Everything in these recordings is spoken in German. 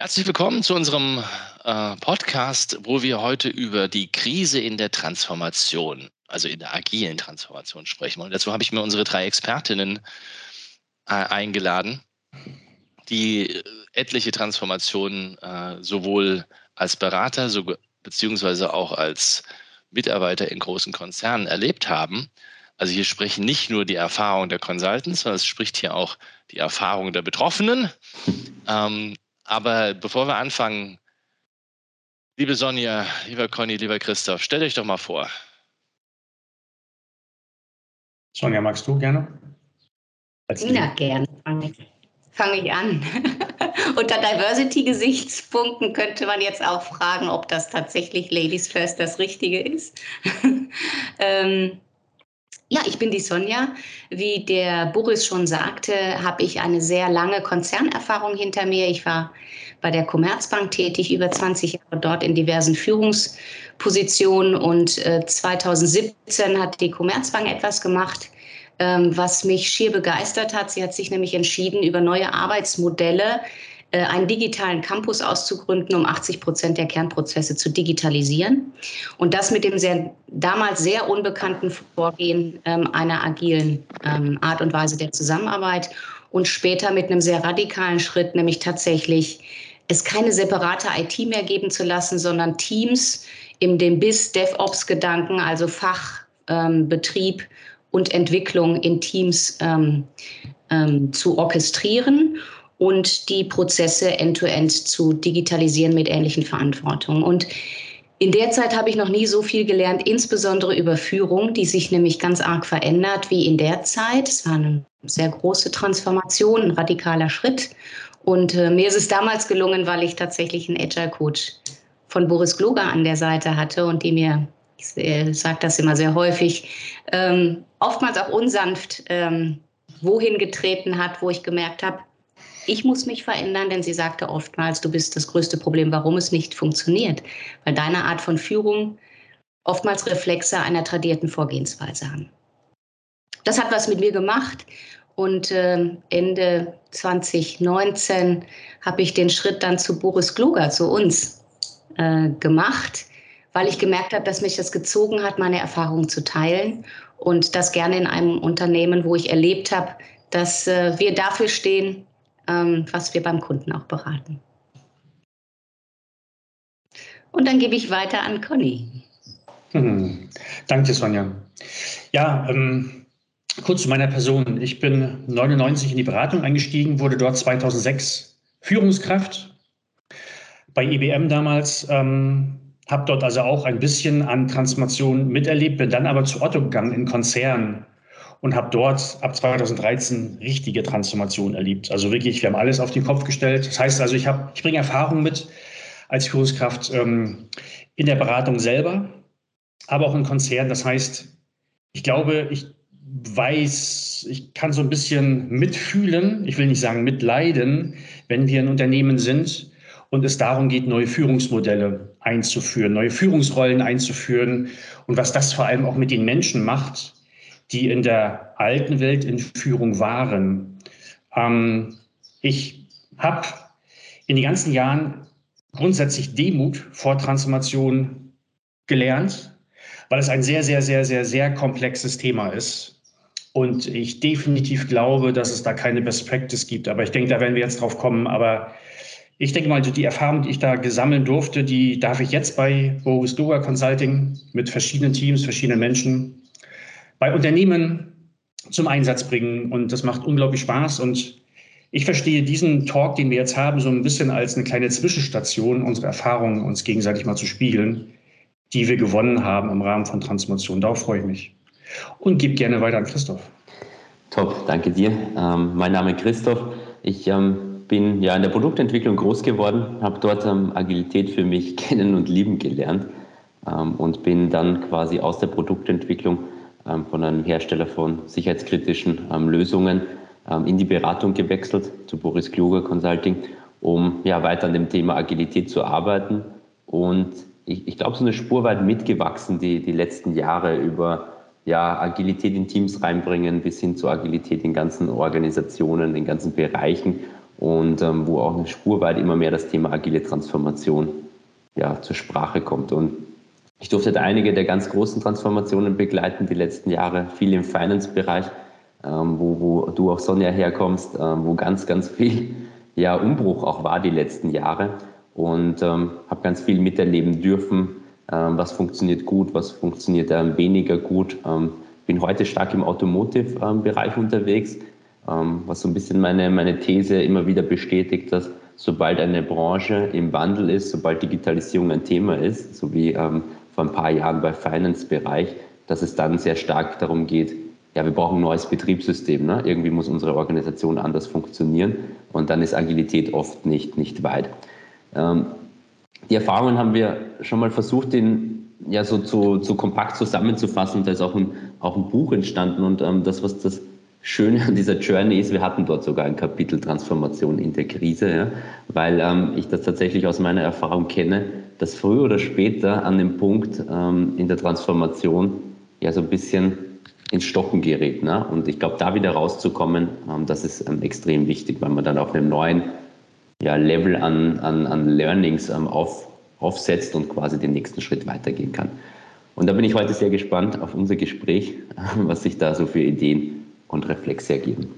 Herzlich willkommen zu unserem äh, Podcast, wo wir heute über die Krise in der Transformation, also in der agilen Transformation sprechen. Und dazu habe ich mir unsere drei Expertinnen äh, eingeladen, die äh, etliche Transformationen äh, sowohl als Berater so, beziehungsweise auch als Mitarbeiter in großen Konzernen erlebt haben. Also hier sprechen nicht nur die Erfahrungen der Consultants, sondern es spricht hier auch die Erfahrung der Betroffenen. Ähm, aber bevor wir anfangen, liebe Sonja, lieber Conny, lieber Christoph, stellt euch doch mal vor. Sonja, magst du gerne? Na, gerne. Fange ich, fang ich an. Unter Diversity-Gesichtspunkten könnte man jetzt auch fragen, ob das tatsächlich Ladies First das Richtige ist. ähm, ja, ich bin die Sonja. Wie der Boris schon sagte, habe ich eine sehr lange Konzernerfahrung hinter mir. Ich war bei der Commerzbank tätig, über 20 Jahre dort in diversen Führungspositionen und äh, 2017 hat die Commerzbank etwas gemacht, ähm, was mich schier begeistert hat. Sie hat sich nämlich entschieden, über neue Arbeitsmodelle einen digitalen Campus auszugründen, um 80 Prozent der Kernprozesse zu digitalisieren. Und das mit dem sehr, damals sehr unbekannten Vorgehen ähm, einer agilen ähm, Art und Weise der Zusammenarbeit und später mit einem sehr radikalen Schritt, nämlich tatsächlich es keine separate IT mehr geben zu lassen, sondern Teams in dem BIS-DevOps-Gedanken, also Fachbetrieb ähm, und Entwicklung in Teams ähm, ähm, zu orchestrieren und die Prozesse end-to-end -end zu digitalisieren mit ähnlichen Verantwortungen. Und in der Zeit habe ich noch nie so viel gelernt, insbesondere über Führung, die sich nämlich ganz arg verändert wie in der Zeit. Es war eine sehr große Transformation, ein radikaler Schritt. Und äh, mir ist es damals gelungen, weil ich tatsächlich einen Agile Coach von Boris Gloger an der Seite hatte und die mir, ich äh, sage das immer sehr häufig, ähm, oftmals auch unsanft ähm, wohin getreten hat, wo ich gemerkt habe, ich muss mich verändern, denn sie sagte oftmals, du bist das größte Problem, warum es nicht funktioniert, weil deine Art von Führung oftmals Reflexe einer tradierten Vorgehensweise haben. Das hat was mit mir gemacht und äh, Ende 2019 habe ich den Schritt dann zu Boris Kluger, zu uns, äh, gemacht, weil ich gemerkt habe, dass mich das gezogen hat, meine Erfahrungen zu teilen und das gerne in einem Unternehmen, wo ich erlebt habe, dass äh, wir dafür stehen, ähm, was wir beim Kunden auch beraten. Und dann gebe ich weiter an Conny. Hm. Danke, Sonja. Ja, ähm, kurz zu meiner Person. Ich bin 99 in die Beratung eingestiegen, wurde dort 2006 Führungskraft bei IBM damals. Ähm, habe dort also auch ein bisschen an Transformation miterlebt, bin dann aber zu Otto gegangen in Konzern und habe dort ab 2013 richtige Transformation erlebt. Also wirklich, wir haben alles auf den Kopf gestellt. Das heißt also, ich, ich bringe Erfahrung mit als Führungskraft ähm, in der Beratung selber, aber auch in Konzernen. Das heißt, ich glaube, ich weiß, ich kann so ein bisschen mitfühlen, ich will nicht sagen mitleiden, wenn wir in Unternehmen sind und es darum geht, neue Führungsmodelle einzuführen, neue Führungsrollen einzuführen und was das vor allem auch mit den Menschen macht, die in der alten Welt in Führung waren. Ähm, ich habe in den ganzen Jahren grundsätzlich Demut vor Transformation gelernt, weil es ein sehr, sehr, sehr, sehr, sehr komplexes Thema ist. Und ich definitiv glaube, dass es da keine Best Practice gibt. Aber ich denke, da werden wir jetzt drauf kommen. Aber ich denke mal, die Erfahrung, die ich da gesammeln durfte, die darf ich jetzt bei Boris Doga Consulting mit verschiedenen Teams, verschiedenen Menschen bei Unternehmen zum Einsatz bringen. Und das macht unglaublich Spaß. Und ich verstehe diesen Talk, den wir jetzt haben, so ein bisschen als eine kleine Zwischenstation, unsere Erfahrungen uns gegenseitig mal zu spiegeln, die wir gewonnen haben im Rahmen von Transformation. Darauf freue ich mich. Und gebe gerne weiter an Christoph. Top, danke dir. Ähm, mein Name ist Christoph. Ich ähm, bin ja in der Produktentwicklung groß geworden, habe dort ähm, Agilität für mich kennen und lieben gelernt ähm, und bin dann quasi aus der Produktentwicklung von einem Hersteller von sicherheitskritischen ähm, Lösungen ähm, in die Beratung gewechselt zu Boris Kluger Consulting, um ja weiter an dem Thema Agilität zu arbeiten. Und ich, ich glaube, so eine Spur weit mitgewachsen die, die letzten Jahre über ja, Agilität in Teams reinbringen bis hin zu Agilität in ganzen Organisationen, in ganzen Bereichen und ähm, wo auch eine Spur weit immer mehr das Thema agile Transformation ja, zur Sprache kommt. Und ich durfte einige der ganz großen Transformationen begleiten die letzten Jahre, viel im Finance-Bereich, ähm, wo, wo du auch Sonja herkommst, ähm, wo ganz, ganz viel ja, Umbruch auch war die letzten Jahre und ähm, habe ganz viel miterleben dürfen, ähm, was funktioniert gut, was funktioniert ähm, weniger gut. Ähm, bin heute stark im Automotive-Bereich unterwegs, was so ein bisschen meine, meine These immer wieder bestätigt, dass sobald eine Branche im Wandel ist, sobald Digitalisierung ein Thema ist, so wie ähm, vor ein paar Jahren bei Finance-Bereich, dass es dann sehr stark darum geht, ja, wir brauchen ein neues Betriebssystem. Ne? Irgendwie muss unsere Organisation anders funktionieren und dann ist Agilität oft nicht, nicht weit. Ähm, die Erfahrungen haben wir schon mal versucht, den ja so zu, zu kompakt zusammenzufassen. Da ist auch ein, auch ein Buch entstanden und ähm, das, was das Schöne an dieser Journey ist, wir hatten dort sogar ein Kapitel Transformation in der Krise, ja, weil ähm, ich das tatsächlich aus meiner Erfahrung kenne, dass früher oder später an dem Punkt ähm, in der Transformation ja so ein bisschen ins Stocken gerät. Ne? Und ich glaube, da wieder rauszukommen, ähm, das ist ähm, extrem wichtig, weil man dann auf einem neuen ja, Level an, an, an Learnings ähm, auf, aufsetzt und quasi den nächsten Schritt weitergehen kann. Und da bin ich heute sehr gespannt auf unser Gespräch, was sich da so für Ideen und Reflexe ergeben.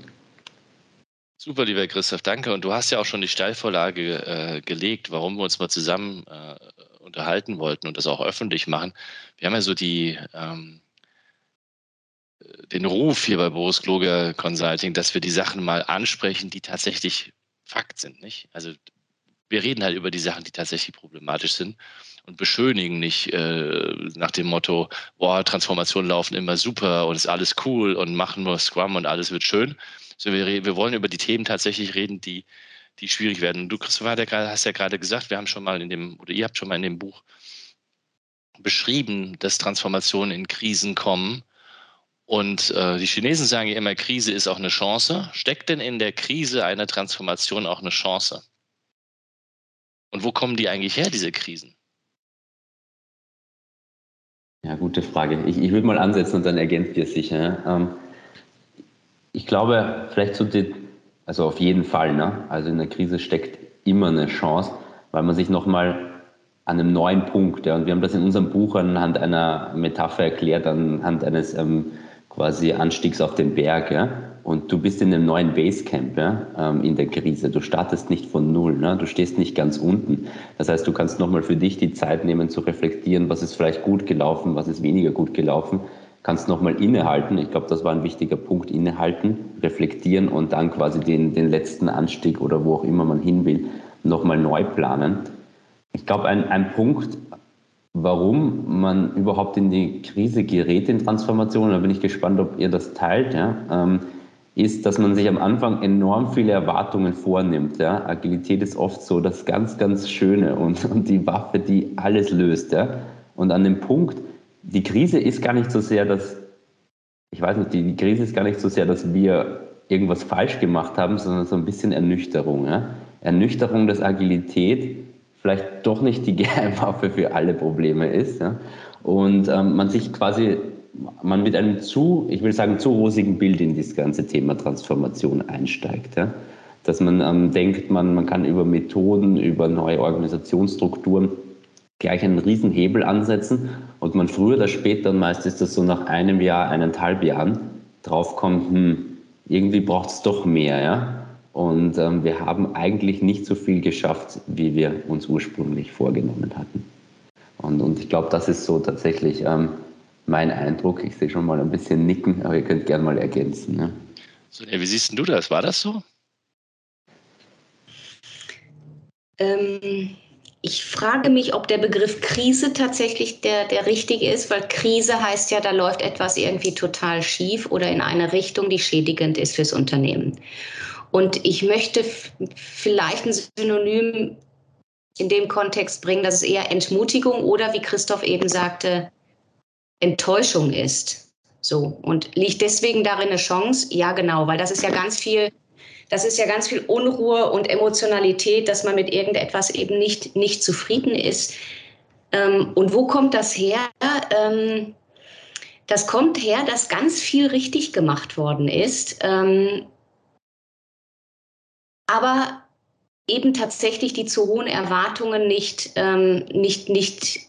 Super, lieber Christoph, danke. Und du hast ja auch schon die Steilvorlage äh, gelegt, warum wir uns mal zusammen äh, unterhalten wollten und das auch öffentlich machen. Wir haben ja so die, ähm, den Ruf hier bei Boris Kloger Consulting, dass wir die Sachen mal ansprechen, die tatsächlich Fakt sind. Nicht? Also wir reden halt über die Sachen, die tatsächlich problematisch sind und beschönigen nicht äh, nach dem Motto, boah, Transformationen laufen immer super und ist alles cool und machen nur Scrum und alles wird schön. Also wir, wir wollen über die Themen tatsächlich reden, die, die schwierig werden. du, Christopher, hast ja gerade gesagt, wir haben schon mal in dem, oder ihr habt schon mal in dem Buch beschrieben, dass Transformationen in Krisen kommen. Und äh, die Chinesen sagen ja immer, Krise ist auch eine Chance. Steckt denn in der Krise einer Transformation auch eine Chance? Und wo kommen die eigentlich her, diese Krisen? Ja, gute Frage. Ich, ich würde mal ansetzen und dann ergänzt ihr sicher. Ähm, ich glaube, vielleicht so die, also auf jeden Fall, ne? also in der Krise steckt immer eine Chance, weil man sich nochmal an einem neuen Punkt, ja, und wir haben das in unserem Buch anhand einer Metapher erklärt, anhand eines ähm, quasi Anstiegs auf den Berg, ja, und du bist in einem neuen Basecamp ja, ähm, in der Krise. Du startest nicht von Null, ne? du stehst nicht ganz unten. Das heißt, du kannst nochmal für dich die Zeit nehmen zu reflektieren, was ist vielleicht gut gelaufen, was ist weniger gut gelaufen. Kannst nochmal innehalten. Ich glaube, das war ein wichtiger Punkt. Innehalten, reflektieren und dann quasi den, den letzten Anstieg oder wo auch immer man hin will, nochmal neu planen. Ich glaube, ein, ein Punkt, warum man überhaupt in die Krise gerät in Transformation, da bin ich gespannt, ob ihr das teilt. Ja? Ähm, ist, dass man sich am Anfang enorm viele Erwartungen vornimmt. Ja? Agilität ist oft so das ganz, ganz Schöne und, und die Waffe, die alles löst. Ja? Und an dem Punkt, die Krise ist gar nicht so sehr, dass, ich weiß nicht, die, die Krise ist gar nicht so sehr, dass wir irgendwas falsch gemacht haben, sondern so ein bisschen Ernüchterung. Ja? Ernüchterung, dass Agilität vielleicht doch nicht die Geheimwaffe für alle Probleme ist. Ja? Und ähm, man sich quasi man mit einem zu, ich will sagen, zu rosigen Bild in das ganze Thema Transformation einsteigt. Ja? Dass man ähm, denkt, man, man kann über Methoden, über neue Organisationsstrukturen gleich einen Riesenhebel ansetzen und man früher oder später, und meist ist das so nach einem Jahr, eineinhalb Jahren, draufkommt, hm, irgendwie braucht es doch mehr. Ja? Und ähm, wir haben eigentlich nicht so viel geschafft, wie wir uns ursprünglich vorgenommen hatten. Und, und ich glaube, das ist so tatsächlich ähm, mein Eindruck. Ich sehe schon mal ein bisschen nicken, aber ihr könnt gerne mal ergänzen. Ne? Sonja, wie siehst du das? War das so? Ähm, ich frage mich, ob der Begriff Krise tatsächlich der, der richtige ist, weil Krise heißt ja, da läuft etwas irgendwie total schief oder in eine Richtung, die schädigend ist fürs Unternehmen. Und ich möchte vielleicht ein Synonym in dem Kontext bringen, dass es eher Entmutigung oder, wie Christoph eben sagte, Enttäuschung ist. So. Und liegt deswegen darin eine Chance? Ja, genau, weil das ist ja ganz viel, das ist ja ganz viel Unruhe und Emotionalität, dass man mit irgendetwas eben nicht, nicht zufrieden ist. Ähm, und wo kommt das her? Ähm, das kommt her, dass ganz viel richtig gemacht worden ist. Ähm, aber eben tatsächlich die zu hohen Erwartungen nicht, ähm, nicht, nicht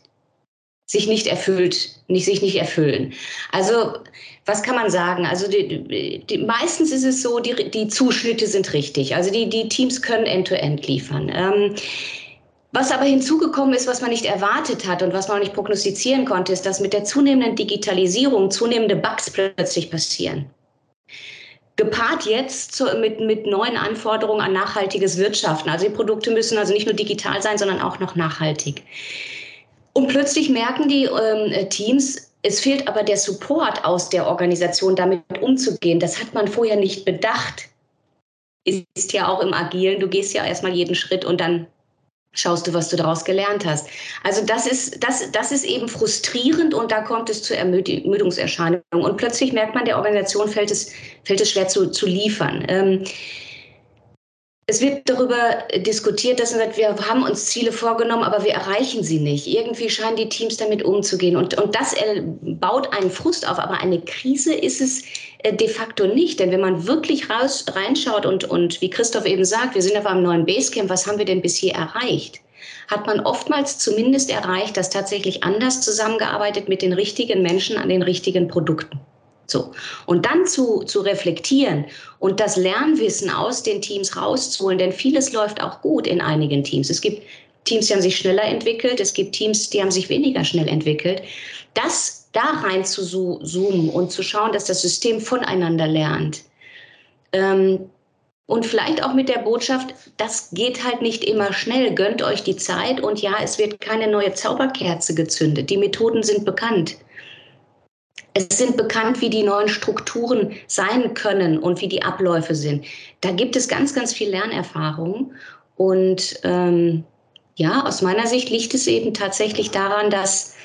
sich nicht erfüllt, nicht, sich nicht erfüllen. Also was kann man sagen? Also die, die, meistens ist es so, die, die Zuschnitte sind richtig. Also die, die Teams können end-to-end -End liefern. Ähm, was aber hinzugekommen ist, was man nicht erwartet hat und was man auch nicht prognostizieren konnte, ist, dass mit der zunehmenden Digitalisierung zunehmende Bugs plötzlich passieren. Gepaart jetzt zu, mit, mit neuen Anforderungen an nachhaltiges Wirtschaften. Also die Produkte müssen also nicht nur digital sein, sondern auch noch nachhaltig. Und plötzlich merken die ähm, Teams, es fehlt aber der Support aus der Organisation, damit umzugehen. Das hat man vorher nicht bedacht. Ist ja auch im Agilen, du gehst ja erstmal jeden Schritt und dann schaust du, was du daraus gelernt hast. Also das ist, das, das ist eben frustrierend und da kommt es zu Ermüdungserscheinungen. Und plötzlich merkt man, der Organisation fällt es, fällt es schwer zu, zu liefern. Ähm, es wird darüber diskutiert, dass man sagt, wir haben uns Ziele vorgenommen, aber wir erreichen sie nicht. Irgendwie scheinen die Teams damit umzugehen. Und, und das baut einen Frust auf. Aber eine Krise ist es äh, de facto nicht. Denn wenn man wirklich raus, reinschaut und, und wie Christoph eben sagt, wir sind auf einem neuen Basecamp, was haben wir denn bisher erreicht? Hat man oftmals zumindest erreicht, dass tatsächlich anders zusammengearbeitet mit den richtigen Menschen an den richtigen Produkten. So. Und dann zu, zu reflektieren und das Lernwissen aus den Teams rauszuholen, denn vieles läuft auch gut in einigen Teams. Es gibt Teams, die haben sich schneller entwickelt, es gibt Teams, die haben sich weniger schnell entwickelt. Das da rein zu zoomen und zu schauen, dass das System voneinander lernt. Ähm, und vielleicht auch mit der Botschaft, das geht halt nicht immer schnell, gönnt euch die Zeit und ja, es wird keine neue Zauberkerze gezündet. Die Methoden sind bekannt. Es sind bekannt, wie die neuen Strukturen sein können und wie die Abläufe sind. Da gibt es ganz, ganz viel Lernerfahrung. Und ähm, ja, aus meiner Sicht liegt es eben tatsächlich daran, dass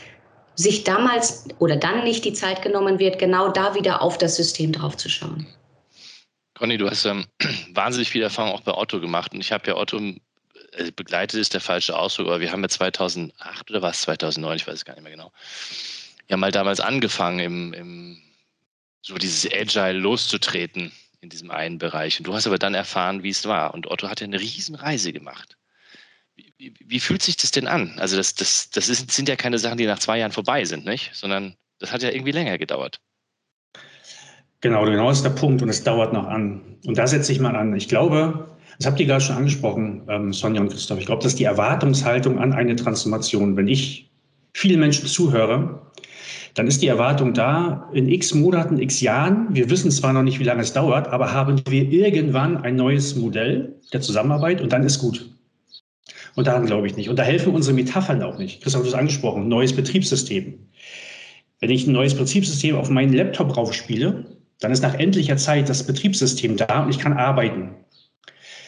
sich damals oder dann nicht die Zeit genommen wird, genau da wieder auf das System draufzuschauen. Conny, du hast ähm, wahnsinnig viel Erfahrung auch bei Otto gemacht und ich habe ja Otto äh, begleitet, ist der falsche Ausdruck, aber wir haben ja 2008 oder was 2009, ich weiß es gar nicht mehr genau, ja mal damals angefangen, im, im, so dieses Agile loszutreten in diesem einen Bereich. Und du hast aber dann erfahren, wie es war. Und Otto hat ja eine Riesenreise gemacht. Wie, wie, wie fühlt sich das denn an? Also das, das, das ist, sind ja keine Sachen, die nach zwei Jahren vorbei sind, nicht? Sondern das hat ja irgendwie länger gedauert. Genau, genau ist der Punkt und es dauert noch an. Und da setze ich mal an. Ich glaube, das habt ihr gerade schon angesprochen, ähm, Sonja und Christoph. Ich glaube, dass die Erwartungshaltung an eine Transformation, wenn ich vielen Menschen zuhöre, dann ist die Erwartung da, in x Monaten, x Jahren, wir wissen zwar noch nicht, wie lange es dauert, aber haben wir irgendwann ein neues Modell der Zusammenarbeit und dann ist gut. Und daran glaube ich nicht. Und da helfen unsere Metaphern auch nicht. Christoph hat es angesprochen, neues Betriebssystem. Wenn ich ein neues Betriebssystem auf meinen Laptop raufspiele, dann ist nach endlicher Zeit das Betriebssystem da und ich kann arbeiten.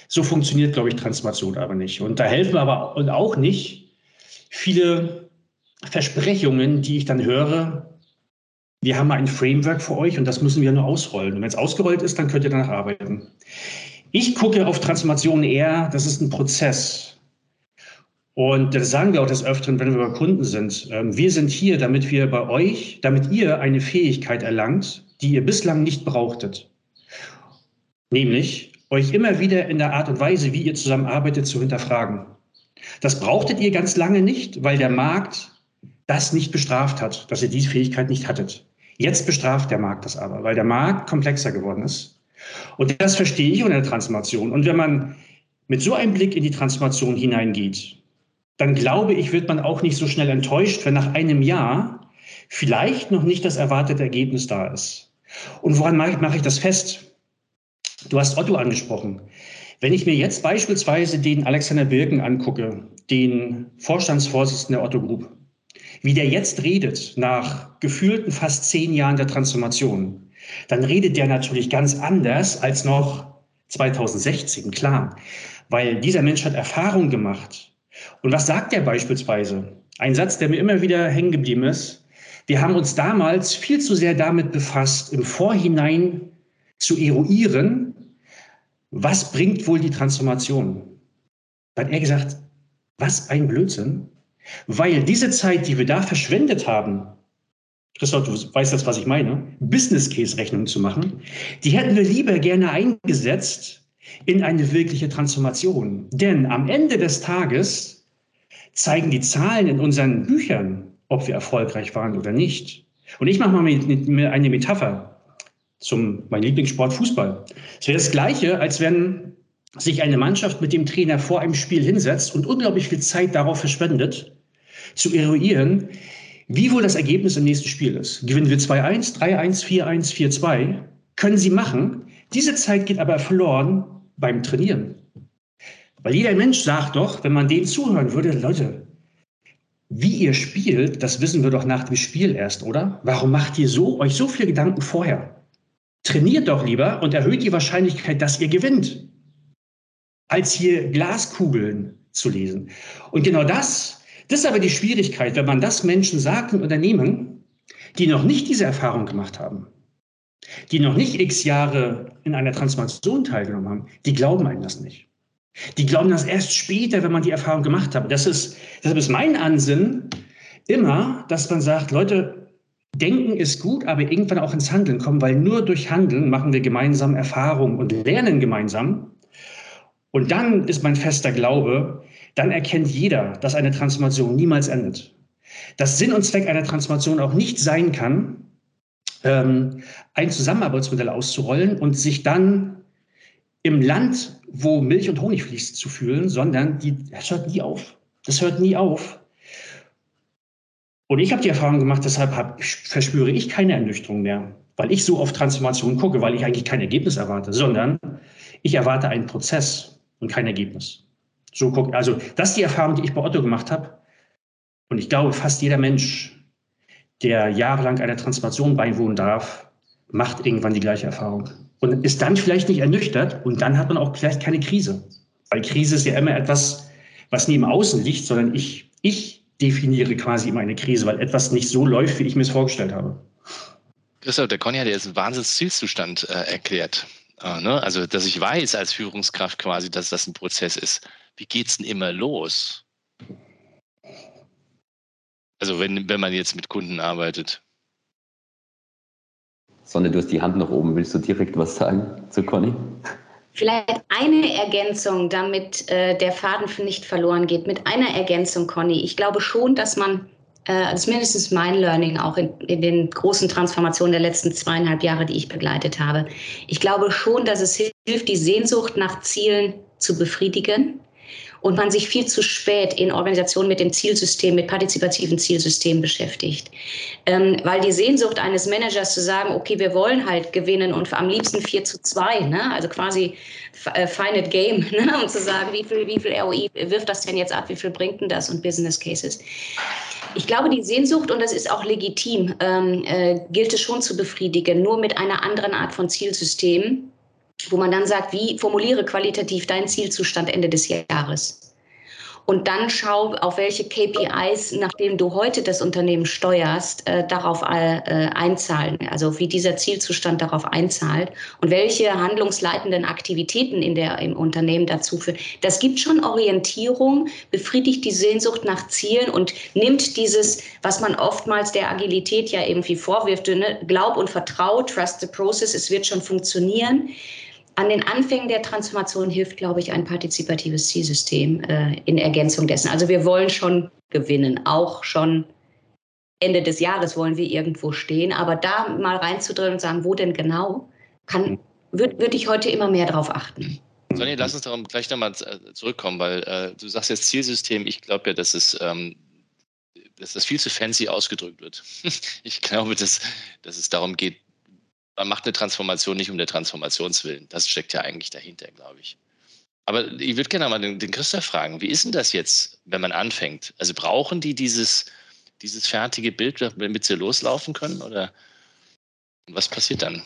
So funktioniert, glaube ich, Transformation aber nicht. Und da helfen aber auch nicht viele Versprechungen, die ich dann höre, wir haben ein Framework für euch und das müssen wir nur ausrollen. Und wenn es ausgerollt ist, dann könnt ihr danach arbeiten. Ich gucke auf Transformation eher, das ist ein Prozess. Und das sagen wir auch des Öfteren, wenn wir bei Kunden sind. Ähm, wir sind hier, damit wir bei euch, damit ihr eine Fähigkeit erlangt, die ihr bislang nicht brauchtet. Nämlich euch immer wieder in der Art und Weise, wie ihr zusammenarbeitet, zu hinterfragen. Das brauchtet ihr ganz lange nicht, weil der Markt das nicht bestraft hat, dass ihr diese Fähigkeit nicht hattet. Jetzt bestraft der Markt das aber, weil der Markt komplexer geworden ist. Und das verstehe ich unter der Transformation. Und wenn man mit so einem Blick in die Transformation hineingeht, dann glaube ich, wird man auch nicht so schnell enttäuscht, wenn nach einem Jahr vielleicht noch nicht das erwartete Ergebnis da ist. Und woran mache ich das fest? Du hast Otto angesprochen. Wenn ich mir jetzt beispielsweise den Alexander Birken angucke, den Vorstandsvorsitzenden der Otto Group, wie der jetzt redet, nach gefühlten fast zehn Jahren der Transformation, dann redet der natürlich ganz anders als noch 2016, klar. Weil dieser Mensch hat Erfahrung gemacht. Und was sagt er beispielsweise? Ein Satz, der mir immer wieder hängen geblieben ist. Wir haben uns damals viel zu sehr damit befasst, im Vorhinein zu eruieren, was bringt wohl die Transformation. Da hat er gesagt, was ein Blödsinn. Weil diese Zeit, die wir da verschwendet haben, Christoph, du weißt jetzt, was ich meine, Business Case Rechnungen zu machen, die hätten wir lieber gerne eingesetzt, in eine wirkliche Transformation. Denn am Ende des Tages zeigen die Zahlen in unseren Büchern, ob wir erfolgreich waren oder nicht. Und ich mache mal eine Metapher zum mein Lieblingssport Fußball. Es wäre das Gleiche, als wenn sich eine Mannschaft mit dem Trainer vor einem Spiel hinsetzt und unglaublich viel Zeit darauf verschwendet, zu eruieren, wie wohl das Ergebnis im nächsten Spiel ist. Gewinnen wir 2-1, 3-1, 4-1, 4-2, können sie machen. Diese Zeit geht aber verloren beim Trainieren. Weil jeder Mensch sagt doch, wenn man denen zuhören würde, Leute, wie ihr spielt, das wissen wir doch nach dem Spiel erst, oder? Warum macht ihr so, euch so viele Gedanken vorher? Trainiert doch lieber und erhöht die Wahrscheinlichkeit, dass ihr gewinnt, als hier Glaskugeln zu lesen. Und genau das, das ist aber die Schwierigkeit, wenn man das Menschen sagt in Unternehmen, die noch nicht diese Erfahrung gemacht haben, die noch nicht x Jahre in einer Transformation teilgenommen haben, die glauben einem das nicht. Die glauben das erst später, wenn man die Erfahrung gemacht hat. Das ist, deshalb ist mein Ansinn immer, dass man sagt, Leute, Denken ist gut, aber irgendwann auch ins Handeln kommen, weil nur durch Handeln machen wir gemeinsam Erfahrung und lernen gemeinsam. Und dann ist mein fester Glaube, dann erkennt jeder, dass eine Transformation niemals endet. Dass Sinn und Zweck einer Transformation auch nicht sein kann, ähm, ein Zusammenarbeitsmodell auszurollen und sich dann im Land, wo Milch und Honig fließt, zu fühlen, sondern die, das hört nie auf. Das hört nie auf. Und ich habe die Erfahrung gemacht, deshalb hab, verspüre ich keine Ernüchterung mehr, weil ich so auf Transformation gucke, weil ich eigentlich kein Ergebnis erwarte, sondern ich erwarte einen Prozess und kein Ergebnis. So guckt, also das ist die Erfahrung, die ich bei Otto gemacht habe. Und ich glaube, fast jeder Mensch, der jahrelang einer Transformation beiwohnen darf, macht irgendwann die gleiche Erfahrung. Und ist dann vielleicht nicht ernüchtert und dann hat man auch vielleicht keine Krise. Weil Krise ist ja immer etwas, was nie im Außen liegt, sondern ich, ich definiere quasi immer eine Krise, weil etwas nicht so läuft, wie ich mir es vorgestellt habe. Christoph, der Conny hat jetzt einen Wahnsinnszielzustand äh, erklärt. Äh, ne? Also, dass ich weiß als Führungskraft quasi, dass das ein Prozess ist. Wie geht es denn immer los? Also, wenn, wenn man jetzt mit Kunden arbeitet. Sonne, du hast die Hand nach oben. Willst du direkt was sagen zu Conny? Vielleicht eine Ergänzung, damit äh, der Faden nicht verloren geht. Mit einer Ergänzung, Conny. Ich glaube schon, dass man, äh, das ist mindestens mein Learning auch in, in den großen Transformationen der letzten zweieinhalb Jahre, die ich begleitet habe. Ich glaube schon, dass es hilft, die Sehnsucht nach Zielen zu befriedigen und man sich viel zu spät in Organisationen mit dem Zielsystem, mit partizipativen Zielsystemen beschäftigt. Ähm, weil die Sehnsucht eines Managers zu sagen, okay, wir wollen halt gewinnen und am liebsten 4 zu 2, ne? also quasi äh, Finite Game, ne? und zu sagen, wie viel, wie viel ROI wirft das denn jetzt ab, wie viel bringt denn das und Business Cases. Ich glaube, die Sehnsucht, und das ist auch legitim, ähm, äh, gilt es schon zu befriedigen, nur mit einer anderen Art von Zielsystem wo man dann sagt, wie formuliere qualitativ deinen Zielzustand Ende des Jahres. Und dann schau, auf welche KPIs, nachdem du heute das Unternehmen steuerst, äh, darauf äh, einzahlen. Also wie dieser Zielzustand darauf einzahlt und welche handlungsleitenden Aktivitäten in der, im Unternehmen dazu führen. Das gibt schon Orientierung, befriedigt die Sehnsucht nach Zielen und nimmt dieses, was man oftmals der Agilität ja irgendwie vorwirft, ne? glaub und vertrau, trust the process, es wird schon funktionieren an den Anfängen der Transformation hilft, glaube ich, ein partizipatives Zielsystem äh, in Ergänzung dessen. Also wir wollen schon gewinnen, auch schon Ende des Jahres wollen wir irgendwo stehen, aber da mal reinzudrillen und sagen, wo denn genau, kann, würde würd ich heute immer mehr darauf achten. Sonja, lass uns darum gleich nochmal äh, zurückkommen, weil äh, du sagst jetzt Zielsystem, ich glaube ja, dass es ähm, dass das viel zu fancy ausgedrückt wird. ich glaube, dass, dass es darum geht, man macht eine Transformation nicht um der Transformationswillen. Das steckt ja eigentlich dahinter, glaube ich. Aber ich würde gerne mal den, den Christoph fragen, wie ist denn das jetzt, wenn man anfängt? Also brauchen die dieses, dieses fertige Bild, damit sie loslaufen können? Oder was passiert dann?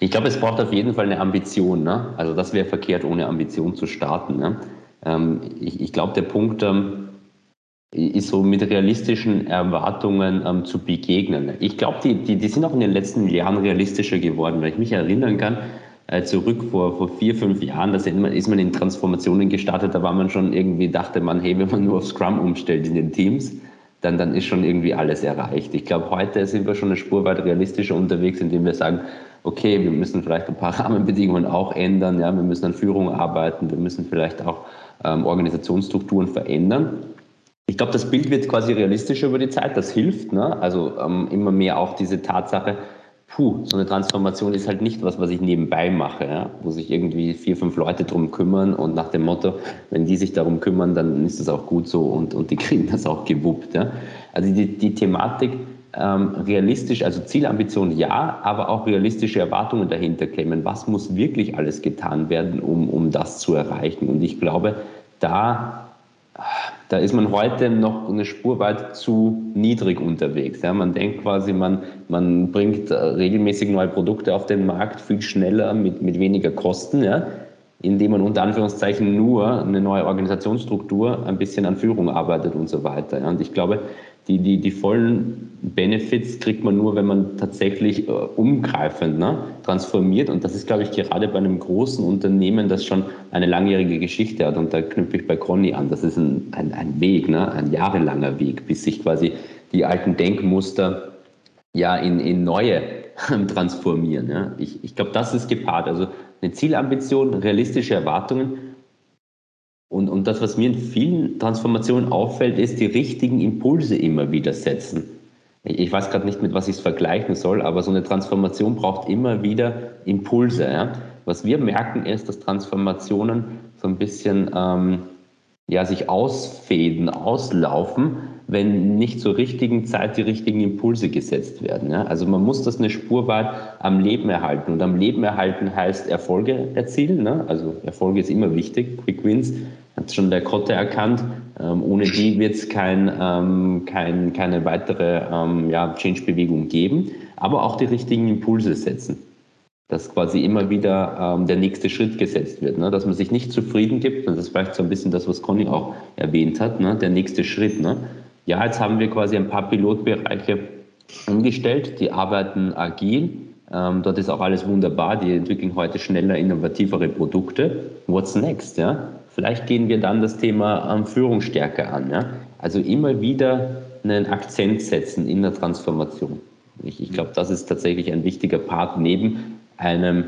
Ich glaube, es braucht auf jeden Fall eine Ambition. Ne? Also das wäre verkehrt, ohne Ambition zu starten. Ne? Ähm, ich, ich glaube, der Punkt, ähm, so mit realistischen Erwartungen ähm, zu begegnen. Ich glaube, die, die, die sind auch in den letzten Jahren realistischer geworden, weil ich mich erinnern kann, äh, zurück vor, vor vier, fünf Jahren, da ist man in Transformationen gestartet, da war man schon irgendwie, dachte man, hey, wenn man nur auf Scrum umstellt in den Teams, dann, dann ist schon irgendwie alles erreicht. Ich glaube, heute sind wir schon eine Spur weit realistischer unterwegs, indem wir sagen, okay, wir müssen vielleicht ein paar Rahmenbedingungen auch ändern, ja, wir müssen an Führung arbeiten, wir müssen vielleicht auch ähm, Organisationsstrukturen verändern. Ich glaube, das Bild wird quasi realistischer über die Zeit, das hilft. Ne? Also ähm, immer mehr auch diese Tatsache, puh, so eine Transformation ist halt nicht was, was ich nebenbei mache, ja? wo sich irgendwie vier, fünf Leute drum kümmern und nach dem Motto, wenn die sich darum kümmern, dann ist das auch gut so und, und die kriegen das auch gewuppt. Ja? Also die, die Thematik, ähm, realistisch, also Zielambition ja, aber auch realistische Erwartungen dahinter klemmen. Was muss wirklich alles getan werden, um, um das zu erreichen? Und ich glaube, da, da ist man heute noch eine Spur weit zu niedrig unterwegs. Ja, man denkt quasi, man, man bringt äh, regelmäßig neue Produkte auf den Markt viel schneller mit, mit weniger Kosten. Ja, indem man unter Anführungszeichen nur eine neue Organisationsstruktur, ein bisschen an Führung arbeitet und so weiter. Und ich glaube, die, die, die vollen Benefits kriegt man nur, wenn man tatsächlich äh, umgreifend ne, transformiert. Und das ist, glaube ich, gerade bei einem großen Unternehmen, das schon eine langjährige Geschichte hat. Und da knüpfe ich bei Conny an. Das ist ein, ein, ein Weg, ne, ein jahrelanger Weg, bis sich quasi die alten Denkmuster ja in, in neue transformieren. Ja. Ich, ich glaube, das ist gepaart. Also eine Zielambition, realistische Erwartungen und, und das, was mir in vielen Transformationen auffällt, ist die richtigen Impulse immer wieder setzen. Ich weiß gerade nicht, mit was ich es vergleichen soll, aber so eine Transformation braucht immer wieder Impulse. Ja? Was wir merken ist, dass Transformationen so ein bisschen ähm, ja, sich ausfäden, auslaufen, wenn nicht zur richtigen Zeit die richtigen Impulse gesetzt werden. Ja? Also man muss das eine Spur weit am Leben erhalten. Und am Leben erhalten heißt Erfolge erzielen. Ne? Also Erfolge ist immer wichtig, Quick Wins hat schon der Kotte erkannt. Ähm, ohne die wird es kein, ähm, kein, keine weitere ähm, ja, Change-Bewegung geben, aber auch die richtigen Impulse setzen. Dass quasi immer wieder ähm, der nächste Schritt gesetzt wird, ne? dass man sich nicht zufrieden gibt, das ist vielleicht so ein bisschen das, was Conny auch erwähnt hat, ne? der nächste Schritt. Ne? Ja, jetzt haben wir quasi ein paar Pilotbereiche umgestellt, die arbeiten agil, ähm, dort ist auch alles wunderbar, die entwickeln heute schneller, innovativere Produkte. What's next? Ja? Vielleicht gehen wir dann das Thema ähm, Führungsstärke an. Ja? Also immer wieder einen Akzent setzen in der Transformation. Ich, ich glaube, das ist tatsächlich ein wichtiger Part neben einem,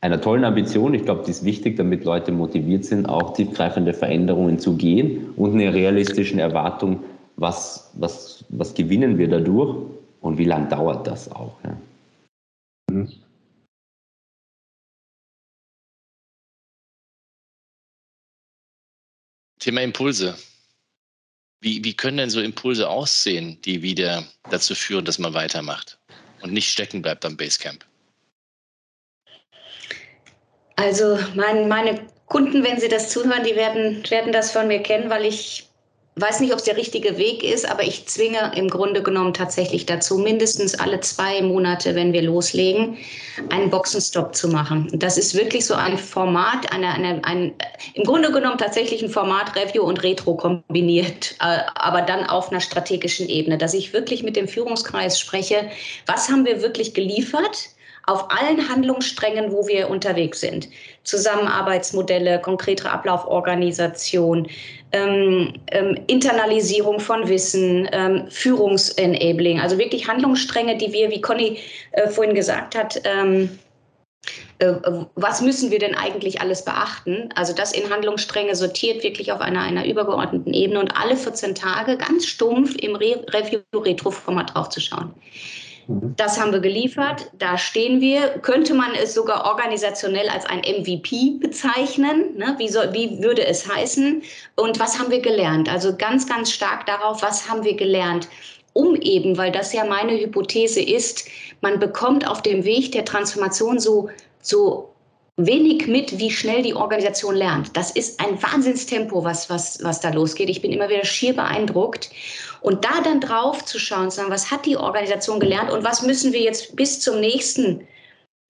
einer tollen Ambition. Ich glaube, die ist wichtig, damit Leute motiviert sind, auch tiefgreifende Veränderungen zu gehen und eine realistischen Erwartung, was, was, was gewinnen wir dadurch und wie lange dauert das auch. Ja? Mhm. Thema Impulse. Wie, wie können denn so Impulse aussehen, die wieder dazu führen, dass man weitermacht und nicht stecken bleibt am Basecamp? Also mein, meine Kunden, wenn sie das zuhören, die werden, werden das von mir kennen, weil ich weiß nicht, ob es der richtige Weg ist, aber ich zwinge im Grunde genommen tatsächlich dazu, mindestens alle zwei Monate, wenn wir loslegen, einen Boxenstopp zu machen. Das ist wirklich so ein Format, eine, eine, ein, im Grunde genommen tatsächlich ein Format Review und Retro kombiniert, äh, aber dann auf einer strategischen Ebene, dass ich wirklich mit dem Führungskreis spreche, was haben wir wirklich geliefert? auf allen Handlungssträngen, wo wir unterwegs sind. Zusammenarbeitsmodelle, konkretere Ablauforganisation, ähm, ähm, Internalisierung von Wissen, ähm, Führungsenabling, also wirklich Handlungsstränge, die wir, wie Conny äh, vorhin gesagt hat, ähm, äh, was müssen wir denn eigentlich alles beachten? Also das in Handlungsstränge sortiert, wirklich auf einer, einer übergeordneten Ebene und alle 14 Tage ganz stumpf im Re Review-Retro-Format draufzuschauen. Mhm. Das haben wir geliefert, da stehen wir. Könnte man es sogar organisationell als ein MVP bezeichnen? Ne? Wie, soll, wie würde es heißen? Und was haben wir gelernt? Also ganz, ganz stark darauf, was haben wir gelernt? Um eben, weil das ja meine Hypothese ist, man bekommt auf dem Weg der Transformation so, so wenig mit, wie schnell die Organisation lernt. Das ist ein Wahnsinnstempo, was, was, was da losgeht. Ich bin immer wieder schier beeindruckt. Und da dann drauf zu schauen, zu sagen, was hat die Organisation gelernt und was müssen wir jetzt bis zum nächsten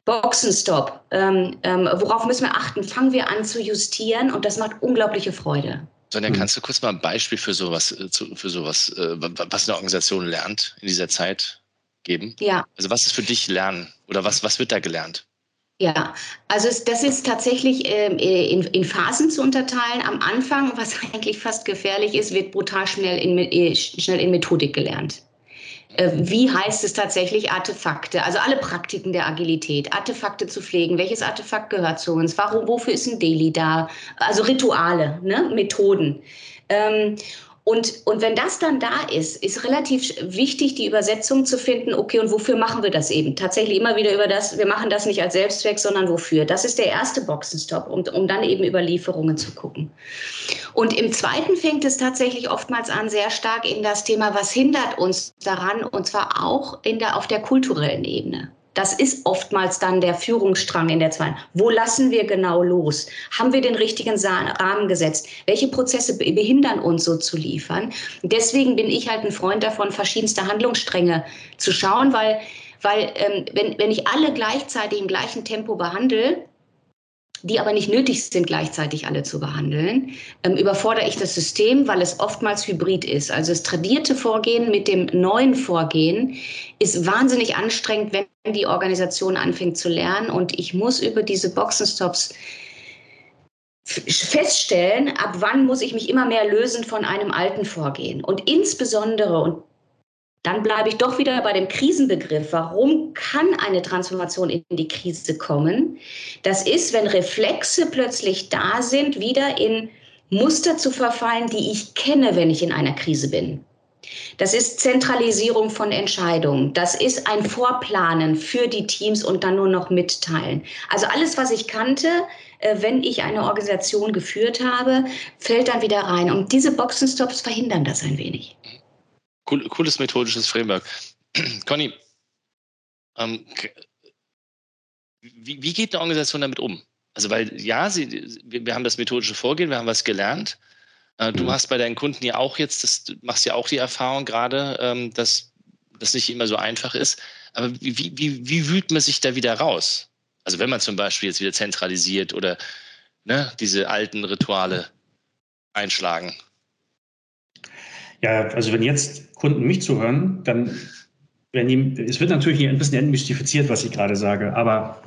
Boxenstopp, ähm, ähm, worauf müssen wir achten? Fangen wir an zu justieren und das macht unglaubliche Freude. Sonja, hm. kannst du kurz mal ein Beispiel für sowas, äh, für sowas, äh, was eine Organisation lernt in dieser Zeit geben? Ja. Also was ist für dich Lernen oder was, was wird da gelernt? Ja, also das ist tatsächlich ähm, in, in, Phasen zu unterteilen. Am Anfang, was eigentlich fast gefährlich ist, wird brutal schnell in, äh, schnell in Methodik gelernt. Äh, wie heißt es tatsächlich Artefakte? Also alle Praktiken der Agilität, Artefakte zu pflegen. Welches Artefakt gehört zu uns? Warum, wofür ist ein Daily da? Also Rituale, ne? Methoden. Ähm, und, und wenn das dann da ist, ist relativ wichtig, die Übersetzung zu finden, okay, und wofür machen wir das eben? Tatsächlich immer wieder über das, wir machen das nicht als Selbstzweck, sondern wofür? Das ist der erste Boxenstopp, um, um dann eben über Lieferungen zu gucken. Und im zweiten fängt es tatsächlich oftmals an, sehr stark in das Thema, was hindert uns daran, und zwar auch in der, auf der kulturellen Ebene. Das ist oftmals dann der Führungsstrang in der zweiten. Wo lassen wir genau los? Haben wir den richtigen Rahmen gesetzt? Welche Prozesse behindern uns so zu liefern? Deswegen bin ich halt ein Freund davon, verschiedenste Handlungsstränge zu schauen, weil, weil ähm, wenn, wenn ich alle gleichzeitig im gleichen Tempo behandle, die aber nicht nötig sind, gleichzeitig alle zu behandeln, ähm, überfordere ich das System, weil es oftmals hybrid ist. Also das tradierte Vorgehen mit dem neuen Vorgehen ist wahnsinnig anstrengend, wenn die Organisation anfängt zu lernen. Und ich muss über diese Boxenstops feststellen, ab wann muss ich mich immer mehr lösen von einem alten Vorgehen. Und insbesondere, und dann bleibe ich doch wieder bei dem Krisenbegriff. Warum kann eine Transformation in die Krise kommen? Das ist, wenn Reflexe plötzlich da sind, wieder in Muster zu verfallen, die ich kenne, wenn ich in einer Krise bin. Das ist Zentralisierung von Entscheidungen. Das ist ein Vorplanen für die Teams und dann nur noch mitteilen. Also alles, was ich kannte, äh, wenn ich eine Organisation geführt habe, fällt dann wieder rein. Und diese Boxenstops verhindern das ein wenig. Cool, cooles methodisches Framework. Conny, ähm, wie, wie, geht eine Organisation damit um? Also, weil ja, sie, wir, haben das methodische Vorgehen, wir haben was gelernt. Äh, du mhm. hast bei deinen Kunden ja auch jetzt, das, du machst ja auch die Erfahrung gerade, ähm, dass das nicht immer so einfach ist. Aber wie, wie, wie wühlt man sich da wieder raus? Also, wenn man zum Beispiel jetzt wieder zentralisiert oder ne, diese alten Rituale einschlagen. Ja, also wenn jetzt Kunden mich zuhören, dann werden die, es wird natürlich ein bisschen entmystifiziert, was ich gerade sage, aber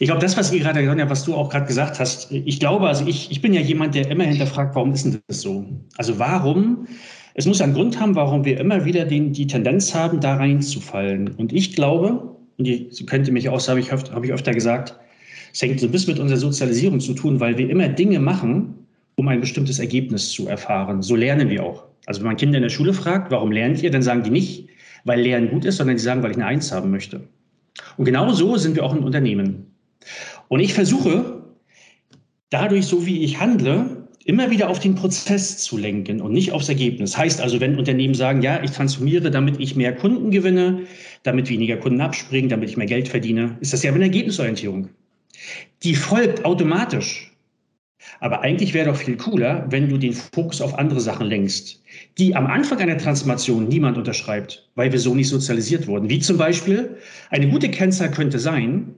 ich glaube, das, was ihr gerade, Sonja, was du auch gerade gesagt hast, ich glaube, also ich, ich bin ja jemand, der immer hinterfragt, warum ist denn das so? Also warum? Es muss einen Grund haben, warum wir immer wieder den, die Tendenz haben, da reinzufallen. Und ich glaube, und die, so könnte mich auch, habe ich, hab ich öfter gesagt, es hängt so ein bisschen mit unserer Sozialisierung zu tun, weil wir immer Dinge machen, um ein bestimmtes Ergebnis zu erfahren. So lernen wir auch. Also wenn man Kinder in der Schule fragt, warum lernt ihr, dann sagen die nicht, weil Lernen gut ist, sondern die sagen, weil ich eine Eins haben möchte. Und genau so sind wir auch in Unternehmen. Und ich versuche dadurch, so wie ich handle, immer wieder auf den Prozess zu lenken und nicht aufs Ergebnis. Heißt also, wenn Unternehmen sagen, ja, ich transformiere, damit ich mehr Kunden gewinne, damit weniger Kunden abspringen, damit ich mehr Geld verdiene, ist das ja eine Ergebnisorientierung. Die folgt automatisch. Aber eigentlich wäre doch viel cooler, wenn du den Fokus auf andere Sachen lenkst, die am Anfang einer Transformation niemand unterschreibt, weil wir so nicht sozialisiert wurden. Wie zum Beispiel, eine gute Kennzahl könnte sein,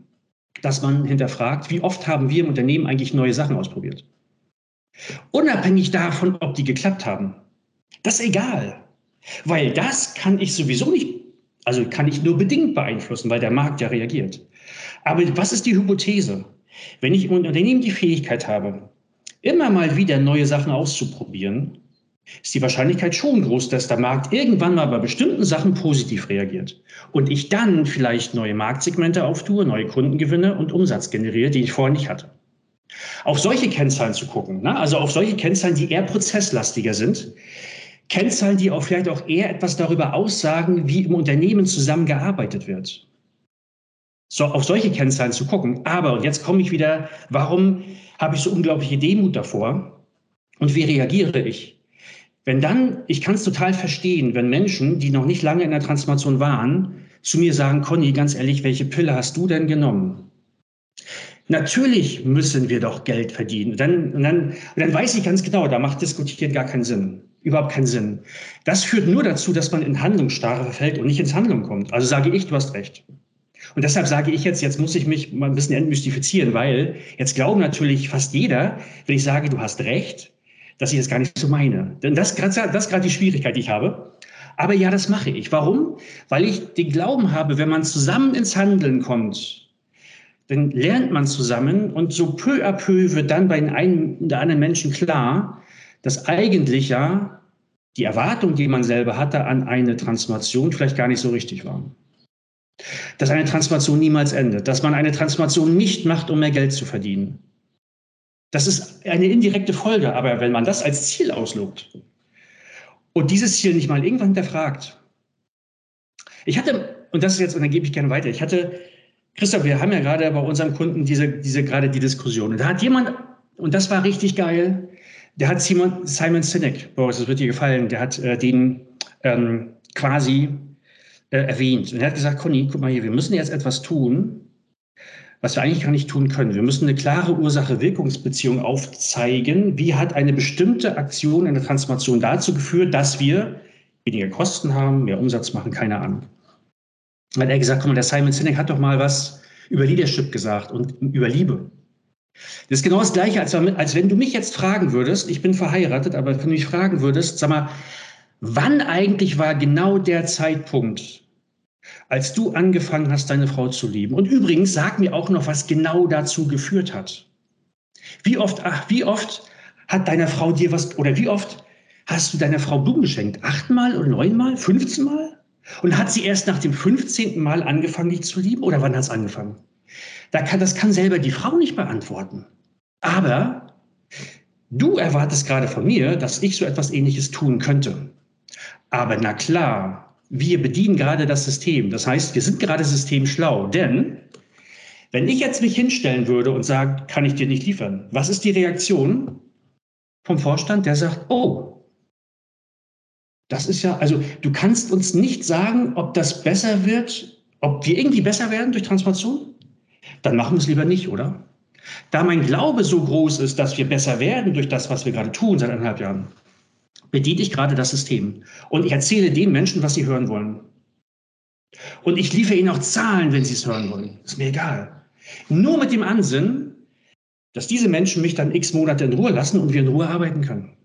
dass man hinterfragt, wie oft haben wir im Unternehmen eigentlich neue Sachen ausprobiert. Unabhängig davon, ob die geklappt haben. Das ist egal, weil das kann ich sowieso nicht, also kann ich nur bedingt beeinflussen, weil der Markt ja reagiert. Aber was ist die Hypothese? Wenn ich im Unternehmen die Fähigkeit habe, immer mal wieder neue Sachen auszuprobieren, ist die Wahrscheinlichkeit schon groß, dass der Markt irgendwann mal bei bestimmten Sachen positiv reagiert und ich dann vielleicht neue Marktsegmente auftue, neue Kunden gewinne und Umsatz generiere, den ich vorher nicht hatte. Auf solche Kennzahlen zu gucken, ne? also auf solche Kennzahlen, die eher prozesslastiger sind, Kennzahlen, die auch vielleicht auch eher etwas darüber aussagen, wie im Unternehmen zusammengearbeitet wird. So, auf solche Kennzahlen zu gucken. Aber, und jetzt komme ich wieder, warum habe ich so unglaubliche Demut davor. Und wie reagiere ich? Wenn dann, ich kann es total verstehen, wenn Menschen, die noch nicht lange in der Transformation waren, zu mir sagen, Conny, ganz ehrlich, welche Pille hast du denn genommen? Natürlich müssen wir doch Geld verdienen. Dann, und dann, und dann weiß ich ganz genau, da macht diskutiert gar keinen Sinn. Überhaupt keinen Sinn. Das führt nur dazu, dass man in Handlungsstarre verfällt und nicht ins Handeln kommt. Also sage ich, du hast recht. Und deshalb sage ich jetzt, jetzt muss ich mich mal ein bisschen entmystifizieren, weil jetzt glauben natürlich fast jeder, wenn ich sage, du hast recht, dass ich das gar nicht so meine. Denn das, das ist gerade die Schwierigkeit, die ich habe. Aber ja, das mache ich. Warum? Weil ich den Glauben habe, wenn man zusammen ins Handeln kommt, dann lernt man zusammen und so peu à peu wird dann bei den einen oder anderen Menschen klar, dass eigentlich ja die Erwartung, die man selber hatte an eine Transformation, vielleicht gar nicht so richtig war. Dass eine Transformation niemals endet, dass man eine Transformation nicht macht, um mehr Geld zu verdienen. Das ist eine indirekte Folge, aber wenn man das als Ziel auslobt und dieses Ziel nicht mal irgendwann hinterfragt. Ich hatte, und das ist jetzt, und dann gebe ich gerne weiter, ich hatte, Christoph, wir haben ja gerade bei unserem Kunden diese, diese gerade die Diskussion. Und da hat jemand, und das war richtig geil, der hat Simon, Simon Sinek, Boris, das wird dir gefallen, der hat äh, den ähm, quasi äh, erwähnt. Und er hat gesagt, Conny, guck mal hier, wir müssen jetzt etwas tun, was wir eigentlich gar nicht tun können. Wir müssen eine klare Ursache-Wirkungsbeziehung aufzeigen. Wie hat eine bestimmte Aktion in der Transformation dazu geführt, dass wir weniger Kosten haben, mehr Umsatz machen, keine Ahnung. Hat er gesagt, mal, der Simon Sinek hat doch mal was über Leadership gesagt und über Liebe. Das ist genau das Gleiche, als, als wenn du mich jetzt fragen würdest, ich bin verheiratet, aber wenn du mich fragen würdest, sag mal, wann eigentlich war genau der Zeitpunkt, als du angefangen hast, deine Frau zu lieben? Und übrigens, sag mir auch noch, was genau dazu geführt hat. Wie oft, ach, wie oft hat deine Frau dir was, oder wie oft hast du deiner Frau Blumen geschenkt? Achtmal oder neunmal? Fünfzehnmal? Und hat sie erst nach dem 15. Mal angefangen, dich zu lieben? Oder wann hat es angefangen? Da kann, das kann selber die Frau nicht beantworten. Aber du erwartest gerade von mir, dass ich so etwas Ähnliches tun könnte. Aber na klar, wir bedienen gerade das System. Das heißt, wir sind gerade systemschlau. Denn wenn ich jetzt mich hinstellen würde und sage, kann ich dir nicht liefern, was ist die Reaktion vom Vorstand, der sagt, oh, das ist ja, also du kannst uns nicht sagen, ob das besser wird, ob wir irgendwie besser werden durch Transformation? Dann machen wir es lieber nicht, oder? Da mein Glaube so groß ist, dass wir besser werden durch das, was wir gerade tun seit eineinhalb Jahren, bediene ich gerade das System. Und ich erzähle den Menschen, was sie hören wollen. Und ich liefere ihnen auch Zahlen, wenn sie es hören wollen. Ist mir egal. Nur mit dem Ansinn, dass diese Menschen mich dann x Monate in Ruhe lassen und wir in Ruhe arbeiten können.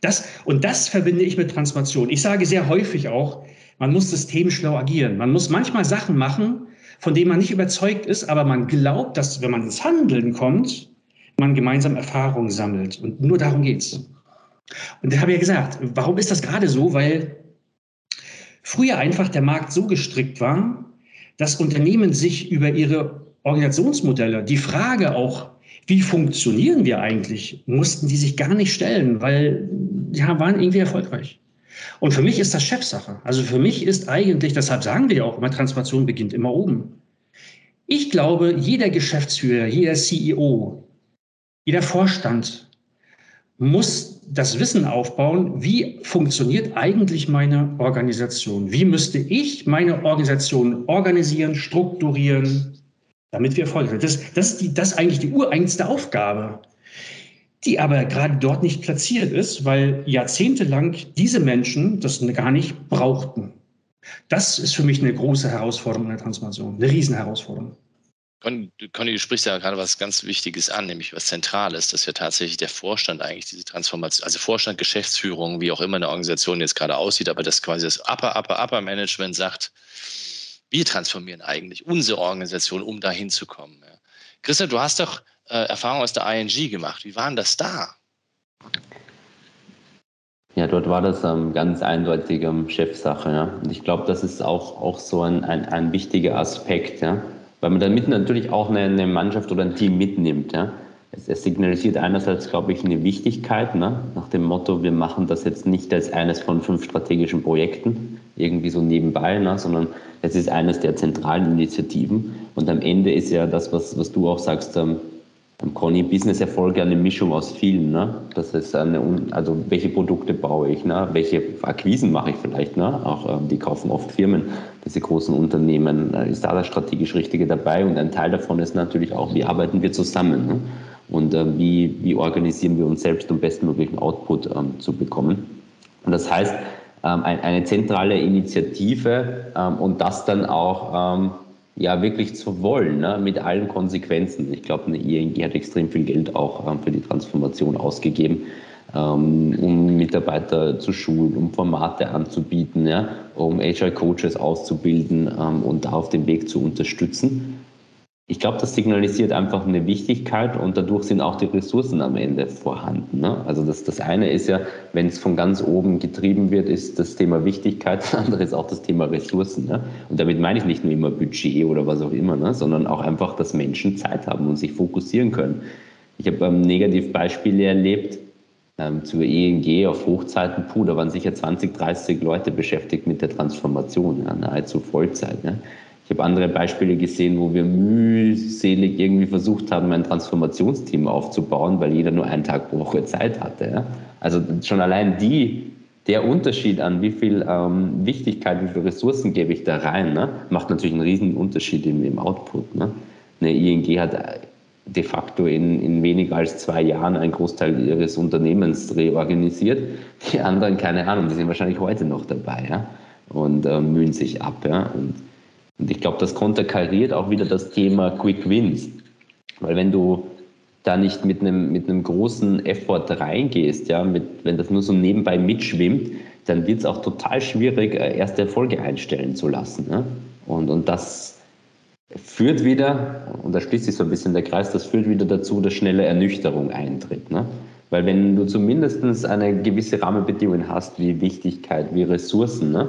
Das, und das verbinde ich mit Transformation. Ich sage sehr häufig auch, man muss systemschlau agieren. Man muss manchmal Sachen machen, von denen man nicht überzeugt ist, aber man glaubt, dass, wenn man ins Handeln kommt, man gemeinsam Erfahrungen sammelt. Und nur darum geht's. Und da habe ich ja gesagt, warum ist das gerade so? Weil früher einfach der Markt so gestrickt war, dass Unternehmen sich über ihre Organisationsmodelle, die Frage auch, wie funktionieren wir eigentlich, mussten die sich gar nicht stellen, weil ja, waren irgendwie erfolgreich. Und für mich ist das Chefsache. Also für mich ist eigentlich, deshalb sagen wir auch immer, Transformation beginnt immer oben. Ich glaube, jeder Geschäftsführer, jeder CEO, jeder Vorstand muss das Wissen aufbauen, wie funktioniert eigentlich meine Organisation? Wie müsste ich meine Organisation organisieren, strukturieren, damit wir Erfolg haben? Das, das, ist die, das ist eigentlich die ureigenste Aufgabe, die aber gerade dort nicht platziert ist, weil jahrzehntelang diese Menschen das gar nicht brauchten. Das ist für mich eine große Herausforderung in der Transformation, eine Riesenherausforderung. Conny, du sprichst ja gerade was ganz Wichtiges an, nämlich was Zentrales, dass ja tatsächlich der Vorstand eigentlich diese Transformation, also Vorstand, Geschäftsführung, wie auch immer eine Organisation jetzt gerade aussieht, aber dass quasi das Upper, Upper, Upper Management sagt, wir transformieren eigentlich unsere Organisation, um da hinzukommen. Ja. Christa, du hast doch äh, Erfahrung aus der ING gemacht. Wie waren das da? Ja, dort war das ähm, ganz eindeutig ähm, Chefsache. Ja. Und ich glaube, das ist auch, auch so ein, ein, ein wichtiger Aspekt. Ja weil man damit natürlich auch eine, eine Mannschaft oder ein Team mitnimmt. Ja. Es, es signalisiert einerseits, glaube ich, eine Wichtigkeit, ne? nach dem Motto, wir machen das jetzt nicht als eines von fünf strategischen Projekten, irgendwie so nebenbei, ne? sondern es ist eines der zentralen Initiativen. Und am Ende ist ja das, was, was du auch sagst, ähm, Conny, Business-Erfolge eine Mischung aus vielen. Ne? Das ist eine, also welche Produkte baue ich, ne? welche Akquisen mache ich vielleicht. Ne? Auch ähm, die kaufen oft Firmen, diese großen Unternehmen. Ist da das strategisch Richtige dabei? Und ein Teil davon ist natürlich auch, wie arbeiten wir zusammen? Ne? Und äh, wie, wie organisieren wir uns selbst, um bestmöglichen Output ähm, zu bekommen? Und das heißt, ähm, ein, eine zentrale Initiative ähm, und das dann auch ähm, ja wirklich zu wollen, ne, mit allen Konsequenzen. Ich glaube, eine ING hat extrem viel Geld auch ähm, für die Transformation ausgegeben, ähm, um Mitarbeiter zu schulen, um Formate anzubieten, ja, um HR-Coaches auszubilden ähm, und da auf dem Weg zu unterstützen. Ich glaube, das signalisiert einfach eine Wichtigkeit und dadurch sind auch die Ressourcen am Ende vorhanden. Ne? Also das, das eine ist ja, wenn es von ganz oben getrieben wird, ist das Thema Wichtigkeit, das andere ist auch das Thema Ressourcen. Ne? Und damit meine ich nicht nur immer Budget oder was auch immer, ne? sondern auch einfach, dass Menschen Zeit haben und sich fokussieren können. Ich habe ähm, Negativbeispiele erlebt, ähm, zur ENG auf Hochzeiten, puh, da waren sicher 20, 30 Leute beschäftigt mit der Transformation, ja, nahezu Vollzeit. Ne? Ich habe andere Beispiele gesehen, wo wir mühselig irgendwie versucht haben, ein Transformationsteam aufzubauen, weil jeder nur einen Tag pro Woche Zeit hatte. Ja? Also schon allein die, der Unterschied an, wie viel ähm, Wichtigkeit, wie viele Ressourcen gebe ich da rein, ne? macht natürlich einen riesen Unterschied im, im Output. Ne? Eine ING hat de facto in, in weniger als zwei Jahren einen Großteil ihres Unternehmens reorganisiert. Die anderen, keine Ahnung, die sind wahrscheinlich heute noch dabei ja? und äh, mühen sich ab. Ja? Und und ich glaube, das konterkariert auch wieder das Thema Quick Wins. Weil wenn du da nicht mit einem, mit einem großen Effort reingehst, ja, mit, wenn das nur so nebenbei mitschwimmt, dann wird es auch total schwierig, äh, erste Erfolge einstellen zu lassen. Ne? Und, und das führt wieder, und da schließt sich so ein bisschen der Kreis, das führt wieder dazu, dass schnelle Ernüchterung eintritt. Ne? Weil wenn du zumindest eine gewisse Rahmenbedingung hast, wie Wichtigkeit, wie Ressourcen, ne?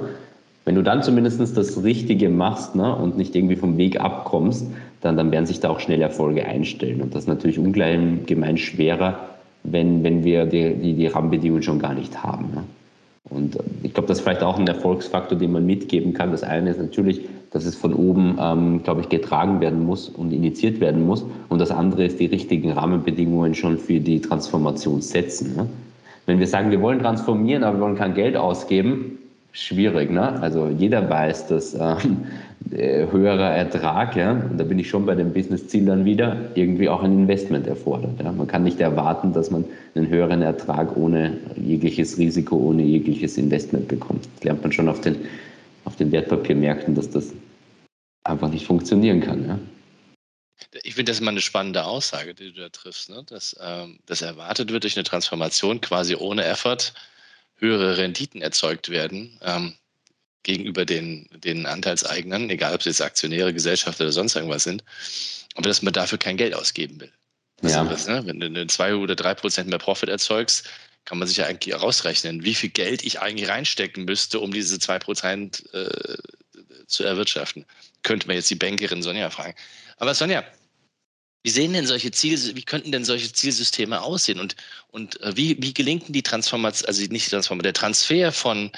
Wenn du dann zumindest das Richtige machst ne, und nicht irgendwie vom Weg abkommst, dann, dann werden sich da auch schnell Erfolge einstellen. Und das ist natürlich ungemein schwerer, wenn, wenn wir die, die, die Rahmenbedingungen schon gar nicht haben. Ne? Und äh, ich glaube, das ist vielleicht auch ein Erfolgsfaktor, den man mitgeben kann. Das eine ist natürlich, dass es von oben, ähm, glaube ich, getragen werden muss und initiiert werden muss. Und das andere ist, die richtigen Rahmenbedingungen schon für die Transformation setzen. Ne? Wenn wir sagen, wir wollen transformieren, aber wir wollen kein Geld ausgeben, schwierig. Ne? Also jeder weiß, dass ähm, höherer Ertrag, ja, und da bin ich schon bei dem Business-Ziel dann wieder, irgendwie auch ein Investment erfordert. Ja? Man kann nicht erwarten, dass man einen höheren Ertrag ohne jegliches Risiko, ohne jegliches Investment bekommt. Das lernt man schon auf den, auf den Wertpapiermärkten, dass das einfach nicht funktionieren kann. Ja? Ich finde das immer eine spannende Aussage, die du da triffst, ne? dass, ähm, dass erwartet wird durch eine Transformation quasi ohne Effort höhere Renditen erzeugt werden ähm, gegenüber den, den Anteilseignern, egal ob sie jetzt Aktionäre, Gesellschafter oder sonst irgendwas sind, aber dass man dafür kein Geld ausgeben will. Ja. Das, ne? Wenn du zwei oder drei Prozent mehr Profit erzeugst, kann man sich ja eigentlich herausrechnen, wie viel Geld ich eigentlich reinstecken müsste, um diese zwei Prozent äh, zu erwirtschaften. Könnte man jetzt die Bankerin Sonja fragen. Aber Sonja, wie sehen denn solche Ziel, wie könnten denn solche Zielsysteme aussehen und, und äh, wie, wie gelingt die Transformation, also nicht die Transformation, der Transfer von,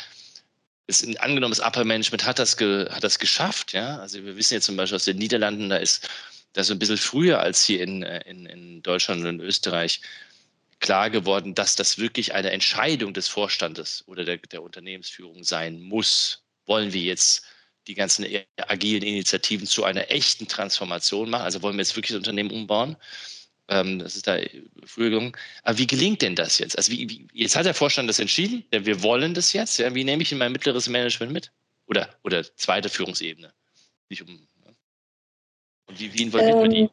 ist angenommen, das Upper Management hat das, ge, hat das geschafft, ja. Also wir wissen jetzt zum Beispiel aus den Niederlanden, da ist das ein bisschen früher als hier in, äh, in, in Deutschland und in Österreich klar geworden, dass das wirklich eine Entscheidung des Vorstandes oder der, der Unternehmensführung sein muss. Wollen wir jetzt die ganzen agilen Initiativen zu einer echten Transformation machen. Also wollen wir jetzt wirklich das Unternehmen umbauen. Ähm, das ist da früher gelungen. Aber wie gelingt denn das jetzt? Also wie, wie, jetzt hat der Vorstand das entschieden, wir wollen das jetzt. Ja? Wie nehme ich in mein mittleres Management mit? Oder, oder zweite Führungsebene? Nicht um, ja? Und wie, wie involviert ähm, man die?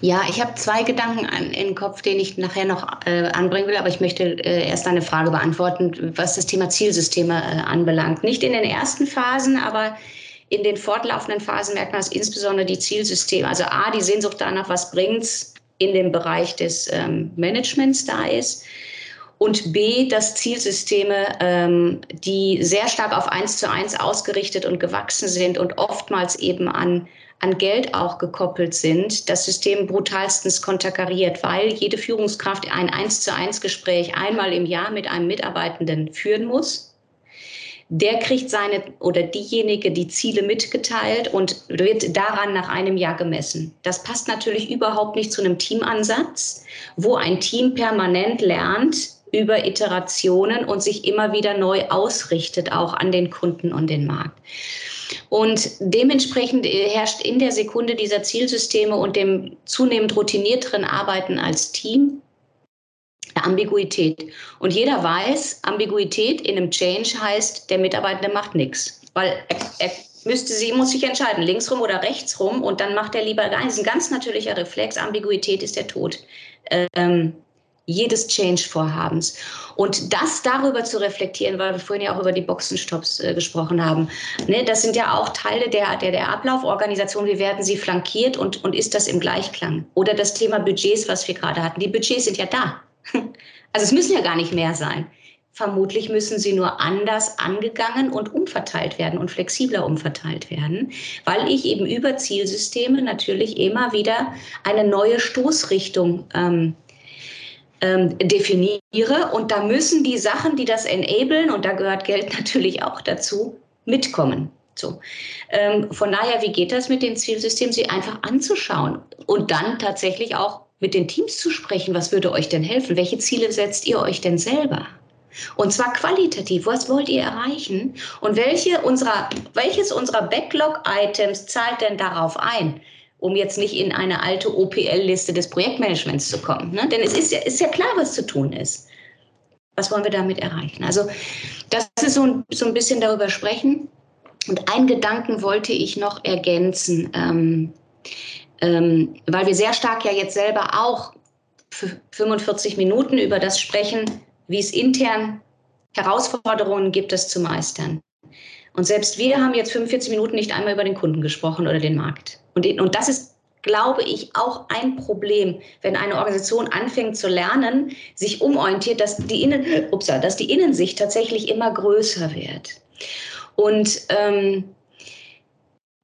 Ja, ich habe zwei Gedanken an, in den Kopf, den ich nachher noch äh, anbringen will, aber ich möchte äh, erst eine Frage beantworten, was das Thema Zielsysteme äh, anbelangt. Nicht in den ersten Phasen, aber in den fortlaufenden Phasen merkt man, dass insbesondere die Zielsysteme, also A, die Sehnsucht danach, was bringt's in dem Bereich des ähm, Managements da ist. Und B, dass Zielsysteme, ähm, die sehr stark auf eins zu eins ausgerichtet und gewachsen sind und oftmals eben an an Geld auch gekoppelt sind, das System brutalstens konterkariert, weil jede Führungskraft ein eins zu eins Gespräch einmal im Jahr mit einem Mitarbeitenden führen muss. Der kriegt seine oder diejenige die Ziele mitgeteilt und wird daran nach einem Jahr gemessen. Das passt natürlich überhaupt nicht zu einem Teamansatz, wo ein Team permanent lernt, über Iterationen und sich immer wieder neu ausrichtet, auch an den Kunden und den Markt. Und dementsprechend herrscht in der Sekunde dieser Zielsysteme und dem zunehmend routinierteren Arbeiten als Team Ambiguität. Und jeder weiß, Ambiguität in einem Change heißt, der Mitarbeitende macht nichts. Weil er, er müsste sie, muss sich entscheiden, linksrum oder rechtsrum. Und dann macht er lieber, das ist ein ganz natürlicher Reflex, Ambiguität ist der Tod. Ähm, jedes Change-Vorhabens. Und das darüber zu reflektieren, weil wir vorhin ja auch über die Boxenstops äh, gesprochen haben, ne, das sind ja auch Teile der, der, der Ablauforganisation. Wie werden sie flankiert und, und ist das im Gleichklang? Oder das Thema Budgets, was wir gerade hatten. Die Budgets sind ja da. Also es müssen ja gar nicht mehr sein. Vermutlich müssen sie nur anders angegangen und umverteilt werden und flexibler umverteilt werden, weil ich eben über Zielsysteme natürlich immer wieder eine neue Stoßrichtung ähm, ähm, definiere. Und da müssen die Sachen, die das enablen, und da gehört Geld natürlich auch dazu, mitkommen. So. Ähm, von daher, wie geht das mit den Zielsystemen? Sie einfach anzuschauen und dann tatsächlich auch mit den Teams zu sprechen. Was würde euch denn helfen? Welche Ziele setzt ihr euch denn selber? Und zwar qualitativ. Was wollt ihr erreichen? Und welche unserer, welches unserer Backlog-Items zahlt denn darauf ein? Um jetzt nicht in eine alte OPL-Liste des Projektmanagements zu kommen. Ne? Denn es ist ja, ist ja klar, was zu tun ist. Was wollen wir damit erreichen? Also das ist so ein, so ein bisschen darüber sprechen. Und einen Gedanken wollte ich noch ergänzen, ähm, ähm, weil wir sehr stark ja jetzt selber auch für 45 Minuten über das sprechen, wie es intern Herausforderungen gibt, es zu meistern. Und selbst wir haben jetzt 45 Minuten nicht einmal über den Kunden gesprochen oder den Markt. Und, und das ist, glaube ich, auch ein Problem, wenn eine Organisation anfängt zu lernen, sich umorientiert, dass die, Innen, upsa, dass die Innensicht tatsächlich immer größer wird. Und ähm,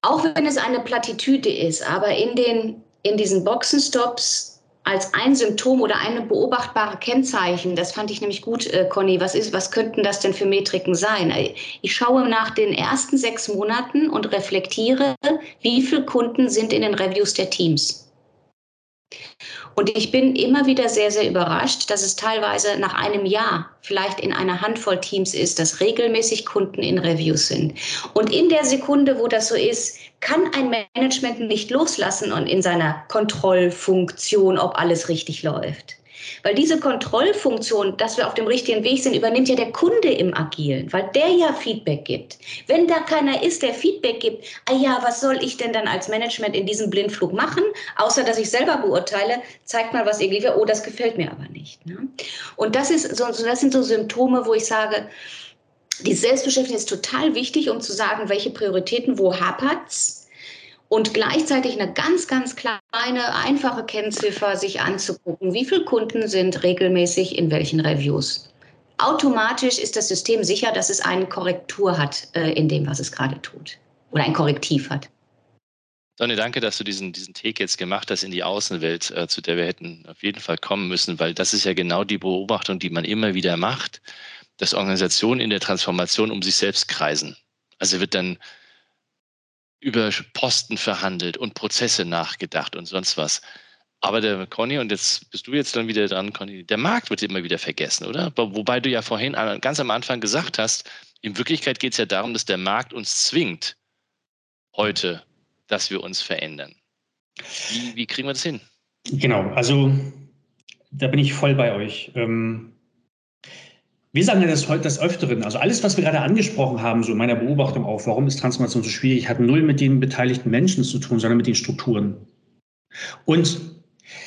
auch wenn es eine Plattitüde ist, aber in, den, in diesen Boxenstops als ein Symptom oder eine beobachtbare Kennzeichen, das fand ich nämlich gut, äh, Conny, was, ist, was könnten das denn für Metriken sein? Ich schaue nach den ersten sechs Monaten und reflektiere, wie viele Kunden sind in den Reviews der Teams. Und ich bin immer wieder sehr, sehr überrascht, dass es teilweise nach einem Jahr vielleicht in einer Handvoll Teams ist, dass regelmäßig Kunden in Reviews sind. Und in der Sekunde, wo das so ist, kann ein Management nicht loslassen und in seiner Kontrollfunktion, ob alles richtig läuft. Weil diese Kontrollfunktion, dass wir auf dem richtigen Weg sind, übernimmt ja der Kunde im Agilen, weil der ja Feedback gibt. Wenn da keiner ist, der Feedback gibt, ah ja, was soll ich denn dann als Management in diesem Blindflug machen, außer dass ich selber beurteile, zeigt mal, was ihr liefert, oh, das gefällt mir aber nicht. Ne? Und das, ist so, das sind so Symptome, wo ich sage, die Selbstbeschäftigung ist total wichtig, um zu sagen, welche Prioritäten, wo hapert's und gleichzeitig eine ganz, ganz kleine, einfache Kennziffer sich anzugucken, wie viele Kunden sind regelmäßig in welchen Reviews. Automatisch ist das System sicher, dass es eine Korrektur hat äh, in dem, was es gerade tut oder ein Korrektiv hat. Sonne, danke, dass du diesen, diesen Take jetzt gemacht hast in die Außenwelt, äh, zu der wir hätten auf jeden Fall kommen müssen, weil das ist ja genau die Beobachtung, die man immer wieder macht, dass Organisationen in der Transformation um sich selbst kreisen. Also wird dann über Posten verhandelt und Prozesse nachgedacht und sonst was. Aber der Conny, und jetzt bist du jetzt dann wieder dran, Conny, der Markt wird immer wieder vergessen, oder? Wobei du ja vorhin ganz am Anfang gesagt hast, in Wirklichkeit geht es ja darum, dass der Markt uns zwingt, heute, dass wir uns verändern. Wie, wie kriegen wir das hin? Genau, also da bin ich voll bei euch. Ähm, wir sagen ja das heute des Öfteren. Also alles, was wir gerade angesprochen haben, so in meiner Beobachtung auch, warum ist Transformation so schwierig, hat null mit den beteiligten Menschen zu tun, sondern mit den Strukturen. Und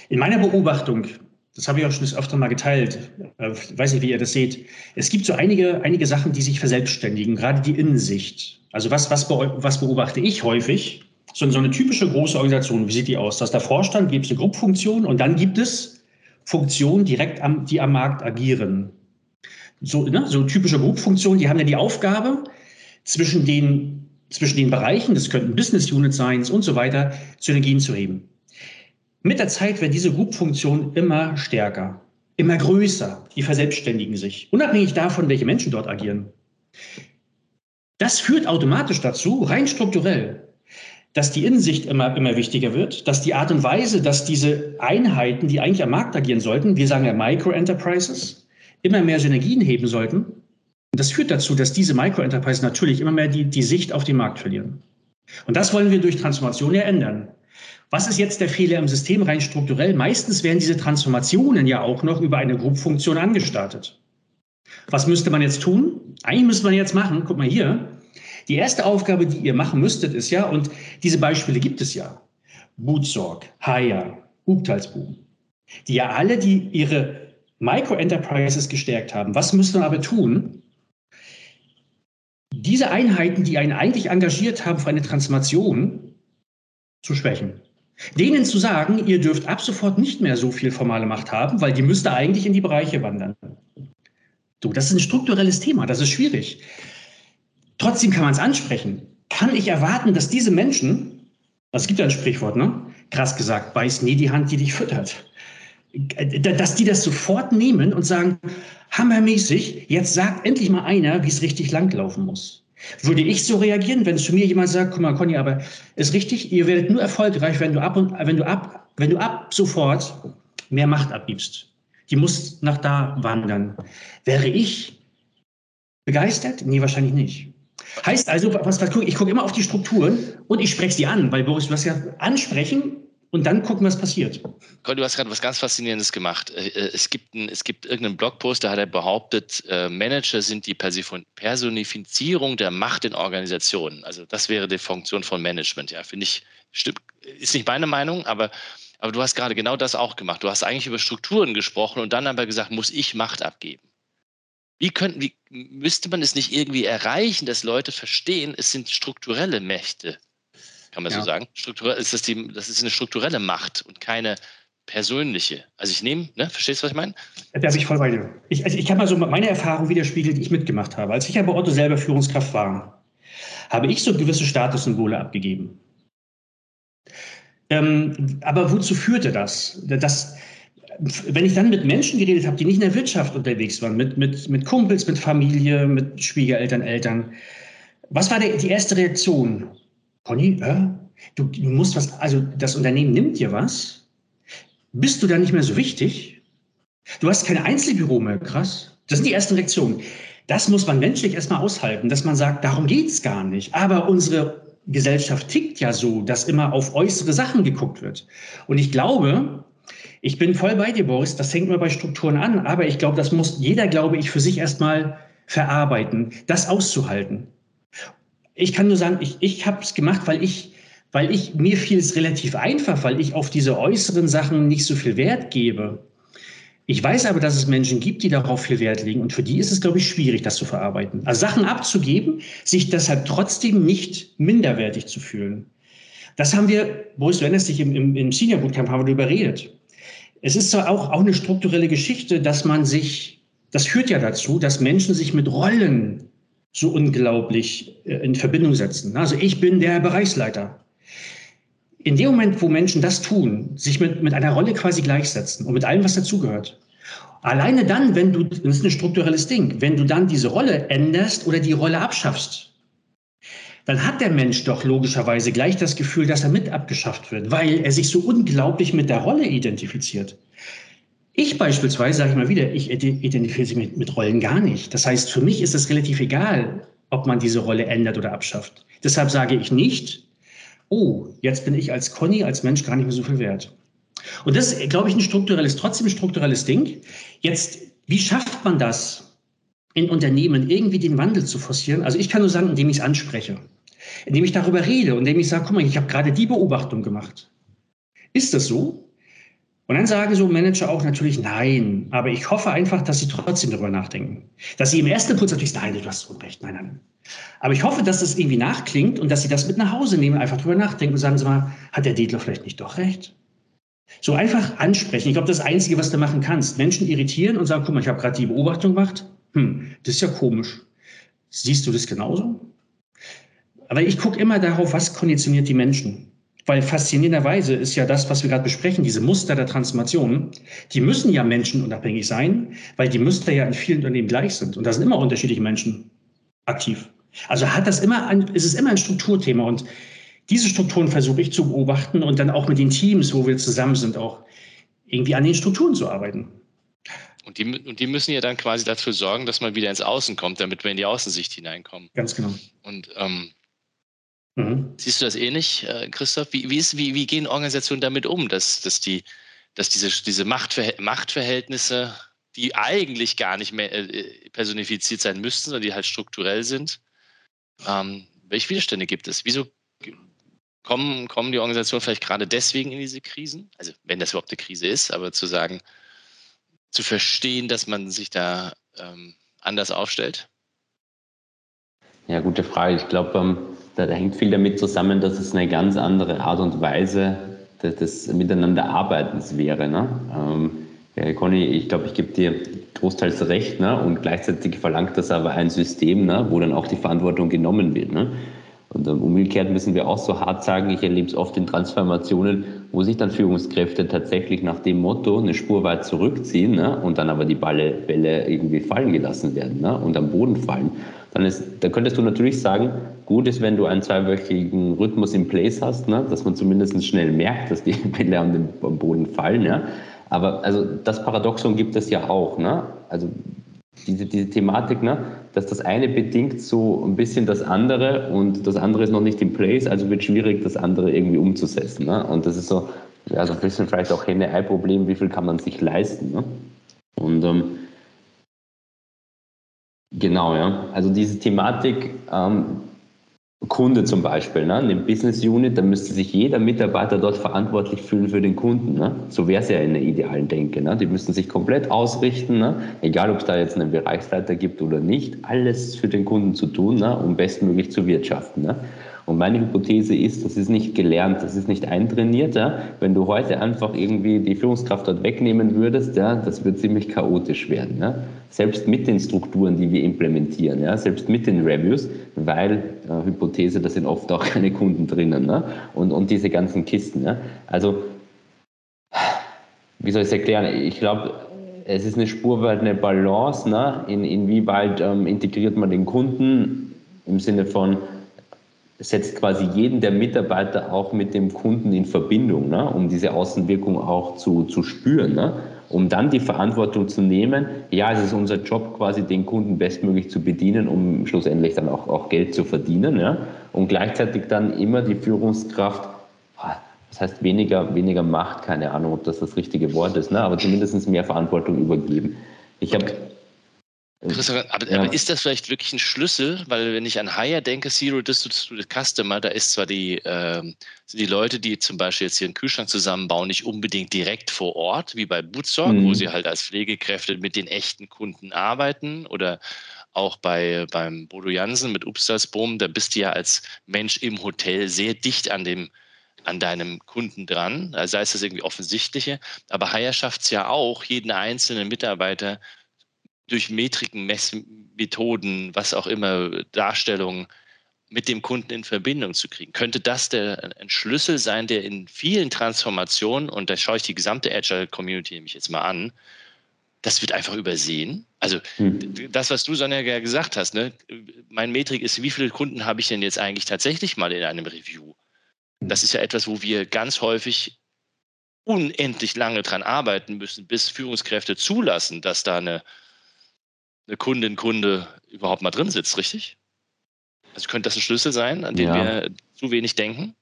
in meiner Beobachtung, das habe ich auch schon das öfter mal geteilt, äh, weiß nicht, wie ihr das seht, es gibt so einige, einige Sachen, die sich verselbstständigen, gerade die Innensicht. Also was, was, was beobachte ich häufig? So, so eine typische große Organisation, wie sieht die aus? Da ist der Vorstand, gibt es eine Gruppfunktion und dann gibt es Funktionen direkt am, die am Markt agieren so, ne, so typische Gruppfunktionen, die haben ja die Aufgabe, zwischen den, zwischen den Bereichen, das könnten Business Units sein und so weiter, Synergien zu heben. Mit der Zeit werden diese Gruppfunktionen immer stärker, immer größer, die verselbstständigen sich, unabhängig davon, welche Menschen dort agieren. Das führt automatisch dazu, rein strukturell, dass die Innensicht immer, immer wichtiger wird, dass die Art und Weise, dass diese Einheiten, die eigentlich am Markt agieren sollten, wir sagen ja Micro-Enterprises, immer mehr Synergien heben sollten. Und das führt dazu, dass diese Micro-Enterprises natürlich immer mehr die, die Sicht auf den Markt verlieren. Und das wollen wir durch Transformation ja ändern. Was ist jetzt der Fehler im System rein strukturell? Meistens werden diese Transformationen ja auch noch über eine Gruppfunktion angestartet. Was müsste man jetzt tun? Eigentlich müsste man jetzt machen, guck mal hier, die erste Aufgabe, die ihr machen müsstet, ist ja, und diese Beispiele gibt es ja, Bootsorg, Haya, Ubtalsboom, die ja alle die ihre Micro-Enterprises gestärkt haben. Was müssen wir aber tun? Diese Einheiten, die einen eigentlich engagiert haben für eine Transformation, zu schwächen. Denen zu sagen, ihr dürft ab sofort nicht mehr so viel formale Macht haben, weil die müsste eigentlich in die Bereiche wandern. Du, das ist ein strukturelles Thema, das ist schwierig. Trotzdem kann man es ansprechen. Kann ich erwarten, dass diese Menschen, es gibt ja ein Sprichwort, ne? Krass gesagt, beiß nie die Hand, die dich füttert. Dass die das sofort nehmen und sagen, hammermäßig, jetzt sagt endlich mal einer, wie es richtig langlaufen muss. Würde ich so reagieren, wenn zu mir jemand sagt, guck mal, Conny, aber ist richtig, ihr werdet nur erfolgreich, wenn du ab und wenn du ab, wenn du ab sofort mehr Macht abgibst. Die muss nach da wandern. Wäre ich begeistert? Nee, wahrscheinlich nicht. Heißt also, was, was ich gucke immer auf die Strukturen und ich spreche sie an, weil Boris, du hast ja ansprechen und dann gucken, was passiert. Conny, du hast gerade was ganz Faszinierendes gemacht. Äh, äh, es gibt, ein, es gibt irgendeinen Blogpost, da hat er behauptet, äh, Manager sind die Personifizierung der Macht in Organisationen. Also das wäre die Funktion von Management. Ja, finde ich, stimmt, ist nicht meine Meinung, aber, aber du hast gerade genau das auch gemacht. Du hast eigentlich über Strukturen gesprochen und dann aber gesagt, muss ich Macht abgeben. Wie, könnten, wie müsste man es nicht irgendwie erreichen, dass Leute verstehen, es sind strukturelle Mächte, kann man ja. so sagen. Strukturell ist das, die, das ist eine strukturelle Macht und keine persönliche. Also ich nehme, ne, verstehst du, was ich meine? Da bin ich voll bei dir. Ich, also ich habe mal so meine Erfahrung widerspiegelt, die ich mitgemacht habe. Als ich ja bei Otto selber Führungskraft war, habe ich so gewisse Statussymbole abgegeben. Ähm, aber wozu führte das? das? Wenn ich dann mit Menschen geredet habe, die nicht in der Wirtschaft unterwegs waren, mit, mit, mit Kumpels, mit Familie, mit Schwiegereltern, Eltern, was war der, die erste Reaktion? Conny, äh, du, du musst was, also das Unternehmen nimmt dir was. Bist du da nicht mehr so wichtig? Du hast kein Einzelbüro mehr, krass. Das sind die ersten Reaktionen. Das muss man menschlich erstmal aushalten, dass man sagt, darum geht es gar nicht. Aber unsere Gesellschaft tickt ja so, dass immer auf äußere Sachen geguckt wird. Und ich glaube, ich bin voll bei dir, Boris, das hängt immer bei Strukturen an, aber ich glaube, das muss jeder, glaube ich, für sich erstmal verarbeiten, das auszuhalten ich kann nur sagen, ich, ich habe es gemacht, weil ich, weil ich, mir fiel es relativ einfach, weil ich auf diese äußeren Sachen nicht so viel Wert gebe. Ich weiß aber, dass es Menschen gibt, die darauf viel Wert legen und für die ist es, glaube ich, schwierig, das zu verarbeiten. Also Sachen abzugeben, sich deshalb trotzdem nicht minderwertig zu fühlen. Das haben wir, Boris, du erinnerst dich, im, im, im Senior Bootcamp haben wir darüber geredet. Es ist zwar auch, auch eine strukturelle Geschichte, dass man sich, das führt ja dazu, dass Menschen sich mit Rollen so unglaublich äh, in Verbindung setzen. Also ich bin der Bereichsleiter. In dem Moment, wo Menschen das tun, sich mit, mit einer Rolle quasi gleichsetzen und mit allem, was dazugehört, alleine dann, wenn du, das ist ein strukturelles Ding, wenn du dann diese Rolle änderst oder die Rolle abschaffst, dann hat der Mensch doch logischerweise gleich das Gefühl, dass er mit abgeschafft wird, weil er sich so unglaublich mit der Rolle identifiziert. Ich beispielsweise, sage ich mal wieder, ich identifiziere sich mit, mit Rollen gar nicht. Das heißt, für mich ist es relativ egal, ob man diese Rolle ändert oder abschafft. Deshalb sage ich nicht, oh, jetzt bin ich als Conny, als Mensch gar nicht mehr so viel wert. Und das ist, glaube ich, ein strukturelles, trotzdem ein strukturelles Ding. Jetzt, wie schafft man das in Unternehmen, irgendwie den Wandel zu forcieren? Also ich kann nur sagen, indem ich es anspreche, indem ich darüber rede, indem ich sage, guck mal, ich habe gerade die Beobachtung gemacht. Ist das so? Und dann sagen so Manager auch natürlich nein. Aber ich hoffe einfach, dass sie trotzdem darüber nachdenken. Dass sie im ersten Impuls natürlich sagen, nein, du hast Unrecht, nein, nein. Aber ich hoffe, dass es irgendwie nachklingt und dass sie das mit nach Hause nehmen, einfach darüber nachdenken und sagen sie mal, hat der Dedler vielleicht nicht doch recht? So einfach ansprechen. Ich glaube, das Einzige, was du machen kannst, Menschen irritieren und sagen, guck mal, ich habe gerade die Beobachtung gemacht. Hm, das ist ja komisch. Siehst du das genauso? Aber ich gucke immer darauf, was konditioniert die Menschen. Weil faszinierenderweise ist ja das, was wir gerade besprechen, diese Muster der Transformation, die müssen ja menschenunabhängig sein, weil die Muster ja in vielen Unternehmen gleich sind. Und da sind immer unterschiedliche Menschen aktiv. Also hat das immer ein, ist es immer ein Strukturthema. Und diese Strukturen versuche ich zu beobachten und dann auch mit den Teams, wo wir zusammen sind, auch irgendwie an den Strukturen zu arbeiten. Und die, und die müssen ja dann quasi dafür sorgen, dass man wieder ins Außen kommt, damit wir in die Außensicht hineinkommen. Ganz genau. Und ähm, Mhm. Siehst du das ähnlich, äh, Christoph? Wie, wie, ist, wie, wie gehen Organisationen damit um, dass, dass, die, dass diese, diese Machtver Machtverhältnisse, die eigentlich gar nicht mehr äh, personifiziert sein müssten, sondern die halt strukturell sind, ähm, welche Widerstände gibt es? Wieso kommen, kommen die Organisationen vielleicht gerade deswegen in diese Krisen? Also wenn das überhaupt eine Krise ist, aber zu sagen, zu verstehen, dass man sich da ähm, anders aufstellt? Ja, gute Frage. Ich glaube, ähm, da, hängt viel damit zusammen, dass es eine ganz andere Art und Weise des, des Miteinanderarbeitens wäre. Ne? Ähm, ja, Conny, ich glaube, ich gebe dir großteils recht ne? und gleichzeitig verlangt das aber ein System, ne? wo dann auch die Verantwortung genommen wird. Ne? Und ähm, umgekehrt müssen wir auch so hart sagen, ich erlebe es oft in Transformationen, wo sich dann Führungskräfte tatsächlich nach dem Motto eine Spur weit zurückziehen ne, und dann aber die Balle, Bälle irgendwie fallen gelassen werden ne, und am Boden fallen. Dann, ist, dann könntest du natürlich sagen, gut ist, wenn du einen zweiwöchigen Rhythmus in Place hast, ne, dass man zumindest schnell merkt, dass die Bälle am, am Boden fallen. Ja. Aber also das Paradoxon gibt es ja auch. Ne? Also diese, diese Thematik, ne, dass das eine bedingt so ein bisschen das andere und das andere ist noch nicht in place, also wird schwierig, das andere irgendwie umzusetzen. Ne? Und das ist so, ja, so ein bisschen vielleicht auch Henne-Ei-Problem, wie viel kann man sich leisten. Ne? Und ähm, genau, ja, also diese Thematik, ähm, Kunde zum Beispiel, ne? eine Business Unit, da müsste sich jeder Mitarbeiter dort verantwortlich fühlen für den Kunden. Ne? So wäre es ja in der idealen Denke. Ne? Die müssten sich komplett ausrichten, ne? egal ob es da jetzt einen Bereichsleiter gibt oder nicht, alles für den Kunden zu tun, ne? um bestmöglich zu wirtschaften. Ne? Und meine Hypothese ist, das ist nicht gelernt, das ist nicht eintrainiert. Ja? Wenn du heute einfach irgendwie die Führungskraft dort wegnehmen würdest, ja, das wird ziemlich chaotisch werden. Ja? Selbst mit den Strukturen, die wir implementieren, ja? selbst mit den Reviews, weil, äh, Hypothese, da sind oft auch keine Kunden drinnen ne? und, und diese ganzen Kisten. Ja? Also, wie soll ich es erklären? Ich glaube, es ist eine Spur weit eine Balance, ne? In, inwieweit ähm, integriert man den Kunden im Sinne von, setzt quasi jeden der Mitarbeiter auch mit dem Kunden in Verbindung, ne, um diese Außenwirkung auch zu, zu spüren, ne, um dann die Verantwortung zu nehmen, ja, es ist unser Job, quasi den Kunden bestmöglich zu bedienen, um schlussendlich dann auch, auch Geld zu verdienen, ja, und gleichzeitig dann immer die Führungskraft, ah, das heißt weniger, weniger Macht, keine Ahnung, ob das das richtige Wort ist, ne, aber zumindest mehr Verantwortung übergeben. Ich habe Christoph, aber, ja. aber, ist das vielleicht wirklich ein Schlüssel? Weil wenn ich an Hire denke, Zero Distance to the Customer, da ist zwar die, äh, sind die Leute, die zum Beispiel jetzt hier einen Kühlschrank zusammenbauen, nicht unbedingt direkt vor Ort, wie bei Bootsorg, mhm. wo sie halt als Pflegekräfte mit den echten Kunden arbeiten oder auch bei, beim Bodo Jansen mit Upstalsboom, da bist du ja als Mensch im Hotel sehr dicht an dem an deinem Kunden dran, sei es das irgendwie offensichtliche, aber Hire schafft es ja auch, jeden einzelnen Mitarbeiter durch Metriken, Messmethoden, was auch immer, Darstellungen mit dem Kunden in Verbindung zu kriegen. Könnte das der, ein Schlüssel sein, der in vielen Transformationen, und da schaue ich die gesamte Agile-Community nämlich jetzt mal an, das wird einfach übersehen. Also hm. das, was du, Sonja, ja gesagt hast, ne? mein Metrik ist, wie viele Kunden habe ich denn jetzt eigentlich tatsächlich mal in einem Review? Das ist ja etwas, wo wir ganz häufig unendlich lange dran arbeiten müssen, bis Führungskräfte zulassen, dass da eine eine Kundin, Kunde überhaupt mal drin sitzt, richtig? Also könnte das ein Schlüssel sein, an den ja. wir zu wenig denken?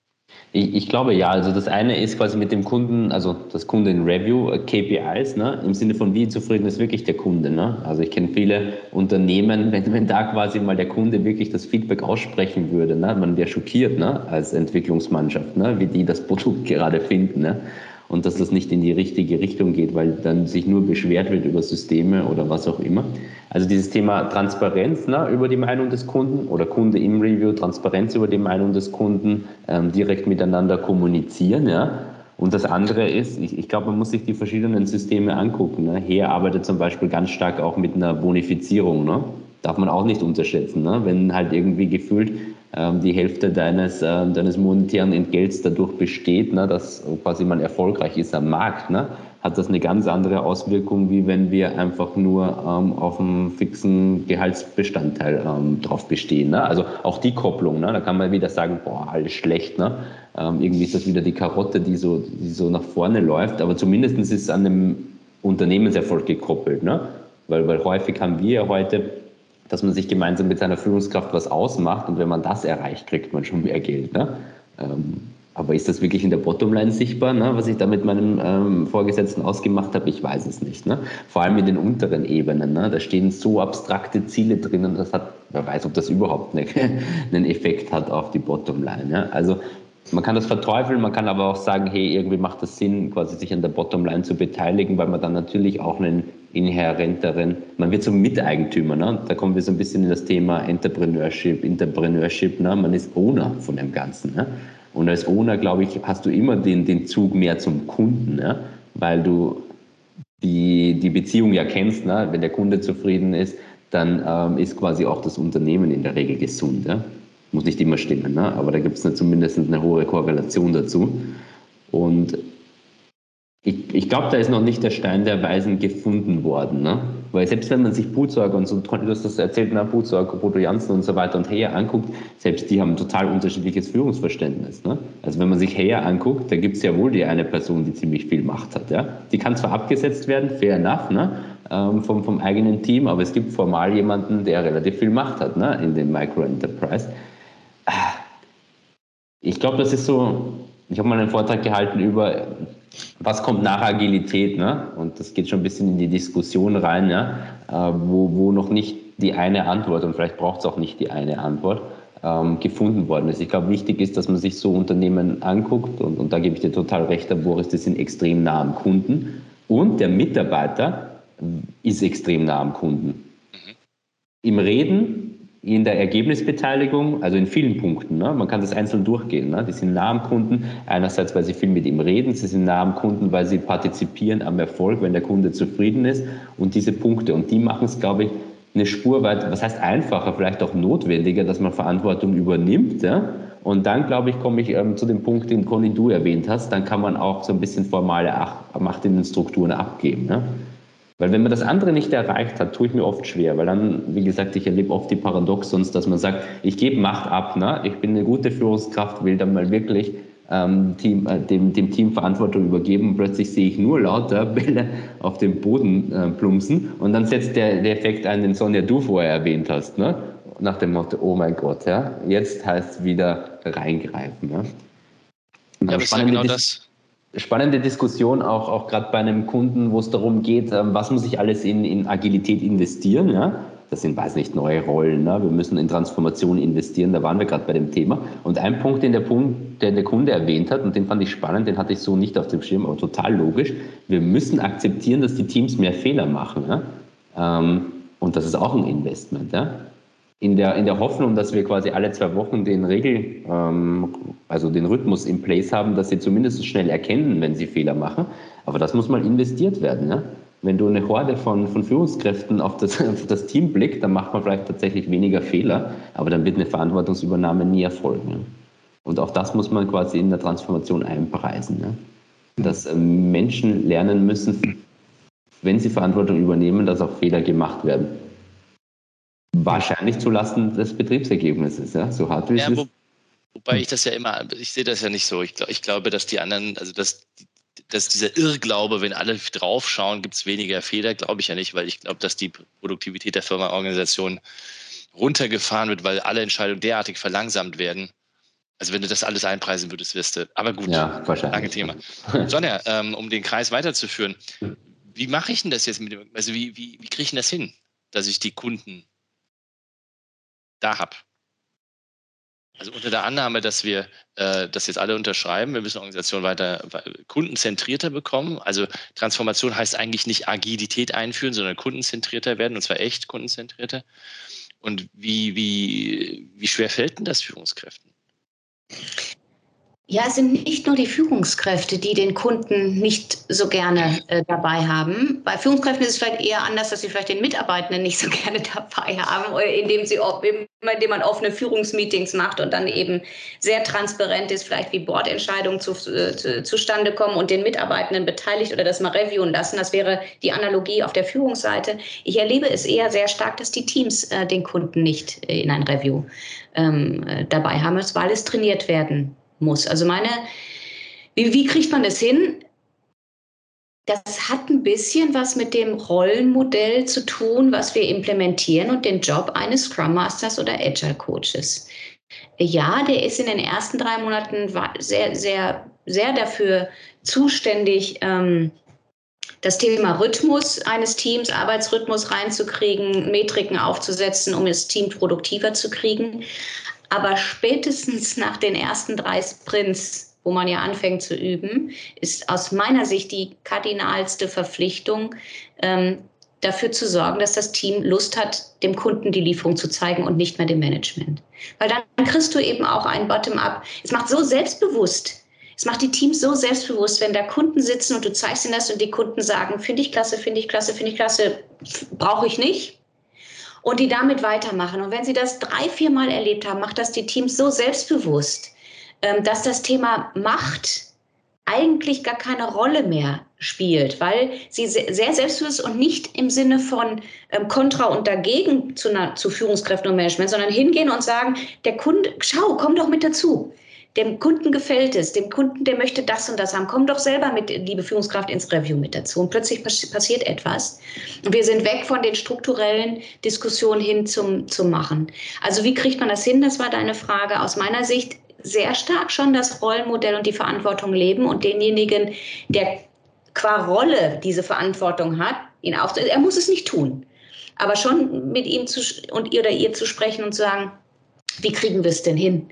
Ich, ich, glaube ja. Also das eine ist quasi mit dem Kunden, also das Kunden-Review, äh, KPIs, ne? im Sinne von wie zufrieden ist wirklich der Kunde. Ne? Also ich kenne viele Unternehmen, wenn, wenn da quasi mal der Kunde wirklich das Feedback aussprechen würde, ne? man wäre schockiert ne? als Entwicklungsmannschaft, ne? wie die das Produkt gerade finden. Ne? Und dass das nicht in die richtige Richtung geht, weil dann sich nur beschwert wird über Systeme oder was auch immer. Also dieses Thema Transparenz ne, über die Meinung des Kunden oder Kunde im Review, Transparenz über die Meinung des Kunden, ähm, direkt miteinander kommunizieren. Ja. Und das andere ist, ich, ich glaube, man muss sich die verschiedenen Systeme angucken. Ne. Her arbeitet zum Beispiel ganz stark auch mit einer Bonifizierung. Ne. Darf man auch nicht unterschätzen. Ne. Wenn halt irgendwie gefühlt die Hälfte deines, äh, deines monetären Entgelts dadurch besteht, ne, dass quasi man erfolgreich ist am Markt. Ne hat das eine ganz andere Auswirkung, wie wenn wir einfach nur ähm, auf einen fixen Gehaltsbestandteil ähm, drauf bestehen. Ne? Also auch die Kopplung, ne? da kann man wieder sagen, boah, alles schlecht. Ne? Ähm, irgendwie ist das wieder die Karotte, die so, die so nach vorne läuft, aber zumindest ist es an einem Unternehmenserfolg gekoppelt. Ne? Weil, weil häufig haben wir ja heute dass man sich gemeinsam mit seiner Führungskraft was ausmacht und wenn man das erreicht, kriegt man schon mehr Geld. Ne? Ähm, aber ist das wirklich in der Bottomline sichtbar, ne, was ich da mit meinem ähm, Vorgesetzten ausgemacht habe? Ich weiß es nicht. Ne? Vor allem in den unteren Ebenen. Ne? Da stehen so abstrakte Ziele drin und das hat, wer weiß, ob das überhaupt eine, einen Effekt hat auf die Bottomline. Ja? Also man kann das verteufeln, man kann aber auch sagen, hey, irgendwie macht das Sinn, quasi sich an der Bottomline zu beteiligen, weil man dann natürlich auch einen inhärenteren, man wird zum Miteigentümer. Ne? Da kommen wir so ein bisschen in das Thema Entrepreneurship, Entrepreneurship. Ne? Man ist Owner von dem Ganzen. Ne? Und als Owner, glaube ich, hast du immer den, den Zug mehr zum Kunden, ne? weil du die, die Beziehung ja kennst. Ne? Wenn der Kunde zufrieden ist, dann ähm, ist quasi auch das Unternehmen in der Regel gesund. Ja? Muss nicht immer stimmen, ne? aber da gibt es zumindest eine hohe Korrelation dazu. Und ich, ich glaube, da ist noch nicht der Stein der Weisen gefunden worden. Ne? Weil selbst wenn man sich Butzorg und so, du hast das erzählt, na, Butzorg, Bodo Janssen und so weiter und Heyer anguckt, selbst die haben ein total unterschiedliches Führungsverständnis. Ne? Also wenn man sich Heyer anguckt, da gibt es ja wohl die eine Person, die ziemlich viel Macht hat. Ja? Die kann zwar abgesetzt werden, fair enough, ne? Ähm, vom, vom eigenen Team, aber es gibt formal jemanden, der relativ viel Macht hat ne? in dem Micro-Enterprise. Ich glaube, das ist so, ich habe mal einen Vortrag gehalten über was kommt nach Agilität, ne? und das geht schon ein bisschen in die Diskussion rein, ja? Äh, wo, wo noch nicht die eine Antwort, und vielleicht braucht es auch nicht die eine Antwort, ähm, gefunden worden ist. Ich glaube, wichtig ist, dass man sich so Unternehmen anguckt, und, und da gebe ich dir total recht, Herr Boris, die sind extrem nah am Kunden, und der Mitarbeiter ist extrem nah am Kunden. Mhm. Im Reden in der Ergebnisbeteiligung, also in vielen Punkten. Ne? Man kann das einzeln durchgehen. Ne? Die sind nah am Kunden, einerseits, weil sie viel mit ihm reden, sie sind nah am Kunden, weil sie partizipieren am Erfolg, wenn der Kunde zufrieden ist und diese Punkte. Und die machen es, glaube ich, eine Spur weit, was heißt einfacher, vielleicht auch notwendiger, dass man Verantwortung übernimmt. Ja? Und dann, glaube ich, komme ich ähm, zu dem Punkt, den Conny du erwähnt hast, dann kann man auch so ein bisschen formale Macht in den Strukturen abgeben. Ne? Weil wenn man das andere nicht erreicht hat, tue ich mir oft schwer, weil dann, wie gesagt, ich erlebe oft die Paradoxons, dass man sagt, ich gebe Macht ab, ne? ich bin eine gute Führungskraft, will dann mal wirklich ähm, Team, äh, dem, dem Team Verantwortung übergeben und plötzlich sehe ich nur lauter Bälle auf dem Boden äh, plumpsen und dann setzt der, der Effekt ein, den Sonja du vorher erwähnt hast, ne? nach dem Motto, oh mein Gott, ja, jetzt heißt es wieder reingreifen. Ja, ja aber ist ja genau das spannende Diskussion, auch, auch gerade bei einem Kunden, wo es darum geht, ähm, was muss ich alles in, in Agilität investieren. Ja? Das sind, weiß nicht, neue Rollen. Ne? Wir müssen in Transformation investieren. Da waren wir gerade bei dem Thema. Und ein Punkt, den der, Punkt, den der Kunde erwähnt hat, und den fand ich spannend, den hatte ich so nicht auf dem Schirm, aber total logisch. Wir müssen akzeptieren, dass die Teams mehr Fehler machen. Ja? Ähm, und das ist auch ein Investment. Ja? In der, in der Hoffnung, dass wir quasi alle zwei Wochen den Regel, ähm, also den Rhythmus in place haben, dass sie zumindest schnell erkennen, wenn sie Fehler machen. Aber das muss mal investiert werden. Ja? Wenn du eine Horde von, von Führungskräften auf das, auf das Team blickt, dann macht man vielleicht tatsächlich weniger Fehler, aber dann wird eine Verantwortungsübernahme nie erfolgen. Ja? Und auch das muss man quasi in der Transformation einpreisen. Ja? Dass ähm, Menschen lernen müssen, wenn sie Verantwortung übernehmen, dass auch Fehler gemacht werden. Wahrscheinlich zulasten des Betriebsergebnisses, ja, so hart wie ja, es wo. Wobei ich das ja immer, ich sehe das ja nicht so. Ich, ich glaube, dass die anderen, also dass, dass dieser Irrglaube, wenn alle draufschauen, gibt es weniger Fehler, glaube ich ja nicht, weil ich glaube, dass die Produktivität der Firma-Organisation runtergefahren wird, weil alle Entscheidungen derartig verlangsamt werden. Also wenn du das alles einpreisen würdest, wirst du. Aber gut, ja, lange Thema. Sonja, ähm, um den Kreis weiterzuführen, wie mache ich denn das jetzt mit dem, also wie, wie, wie kriege ich denn das hin, dass ich die Kunden da habe. Also unter der Annahme, dass wir äh, das jetzt alle unterschreiben, wir müssen Organisation weiter kundenzentrierter bekommen. Also Transformation heißt eigentlich nicht Agilität einführen, sondern kundenzentrierter werden, und zwar echt kundenzentrierter. Und wie, wie, wie schwer fällt denn das Führungskräften? Ja, es sind nicht nur die Führungskräfte, die den Kunden nicht so gerne äh, dabei haben. Bei Führungskräften ist es vielleicht eher anders, dass sie vielleicht den Mitarbeitenden nicht so gerne dabei haben, indem, sie, indem man offene Führungsmeetings macht und dann eben sehr transparent ist, vielleicht wie Bordentscheidungen zu, äh, zu, zustande kommen und den Mitarbeitenden beteiligt oder das mal reviewen lassen. Das wäre die Analogie auf der Führungsseite. Ich erlebe es eher sehr stark, dass die Teams äh, den Kunden nicht äh, in ein Review ähm, äh, dabei haben, weil es trainiert werden muss. Also meine, wie, wie kriegt man das hin? Das hat ein bisschen was mit dem Rollenmodell zu tun, was wir implementieren und den Job eines Scrum Masters oder Agile Coaches. Ja, der ist in den ersten drei Monaten sehr, sehr, sehr dafür zuständig, ähm, das Thema Rhythmus eines Teams, Arbeitsrhythmus reinzukriegen, Metriken aufzusetzen, um das Team produktiver zu kriegen. Aber spätestens nach den ersten drei Sprints, wo man ja anfängt zu üben, ist aus meiner Sicht die kardinalste Verpflichtung, ähm, dafür zu sorgen, dass das Team Lust hat, dem Kunden die Lieferung zu zeigen und nicht mehr dem Management. Weil dann kriegst du eben auch ein Bottom-up. Es macht so selbstbewusst. Es macht die Teams so selbstbewusst, wenn da Kunden sitzen und du zeigst ihnen das und die Kunden sagen, finde ich klasse, finde ich klasse, finde ich klasse, brauche ich nicht. Und die damit weitermachen. Und wenn sie das drei, vier Mal erlebt haben, macht das die Teams so selbstbewusst, ähm, dass das Thema Macht eigentlich gar keine Rolle mehr spielt, weil sie sehr selbstbewusst und nicht im Sinne von ähm, Kontra und dagegen zu, einer, zu Führungskräften und Management, sondern hingehen und sagen, der Kunde, schau, komm doch mit dazu. Dem Kunden gefällt es, dem Kunden, der möchte das und das haben. Komm doch selber mit, liebe Führungskraft, ins Review mit dazu. Und plötzlich passiert etwas. Und wir sind weg von den strukturellen Diskussionen hin zum, zum Machen. Also wie kriegt man das hin? Das war deine Frage. Aus meiner Sicht sehr stark schon das Rollenmodell und die Verantwortung leben und denjenigen, der qua Rolle diese Verantwortung hat, ihn auch, er muss es nicht tun, aber schon mit ihm zu, und ihr oder ihr zu sprechen und zu sagen, wie kriegen wir es denn hin?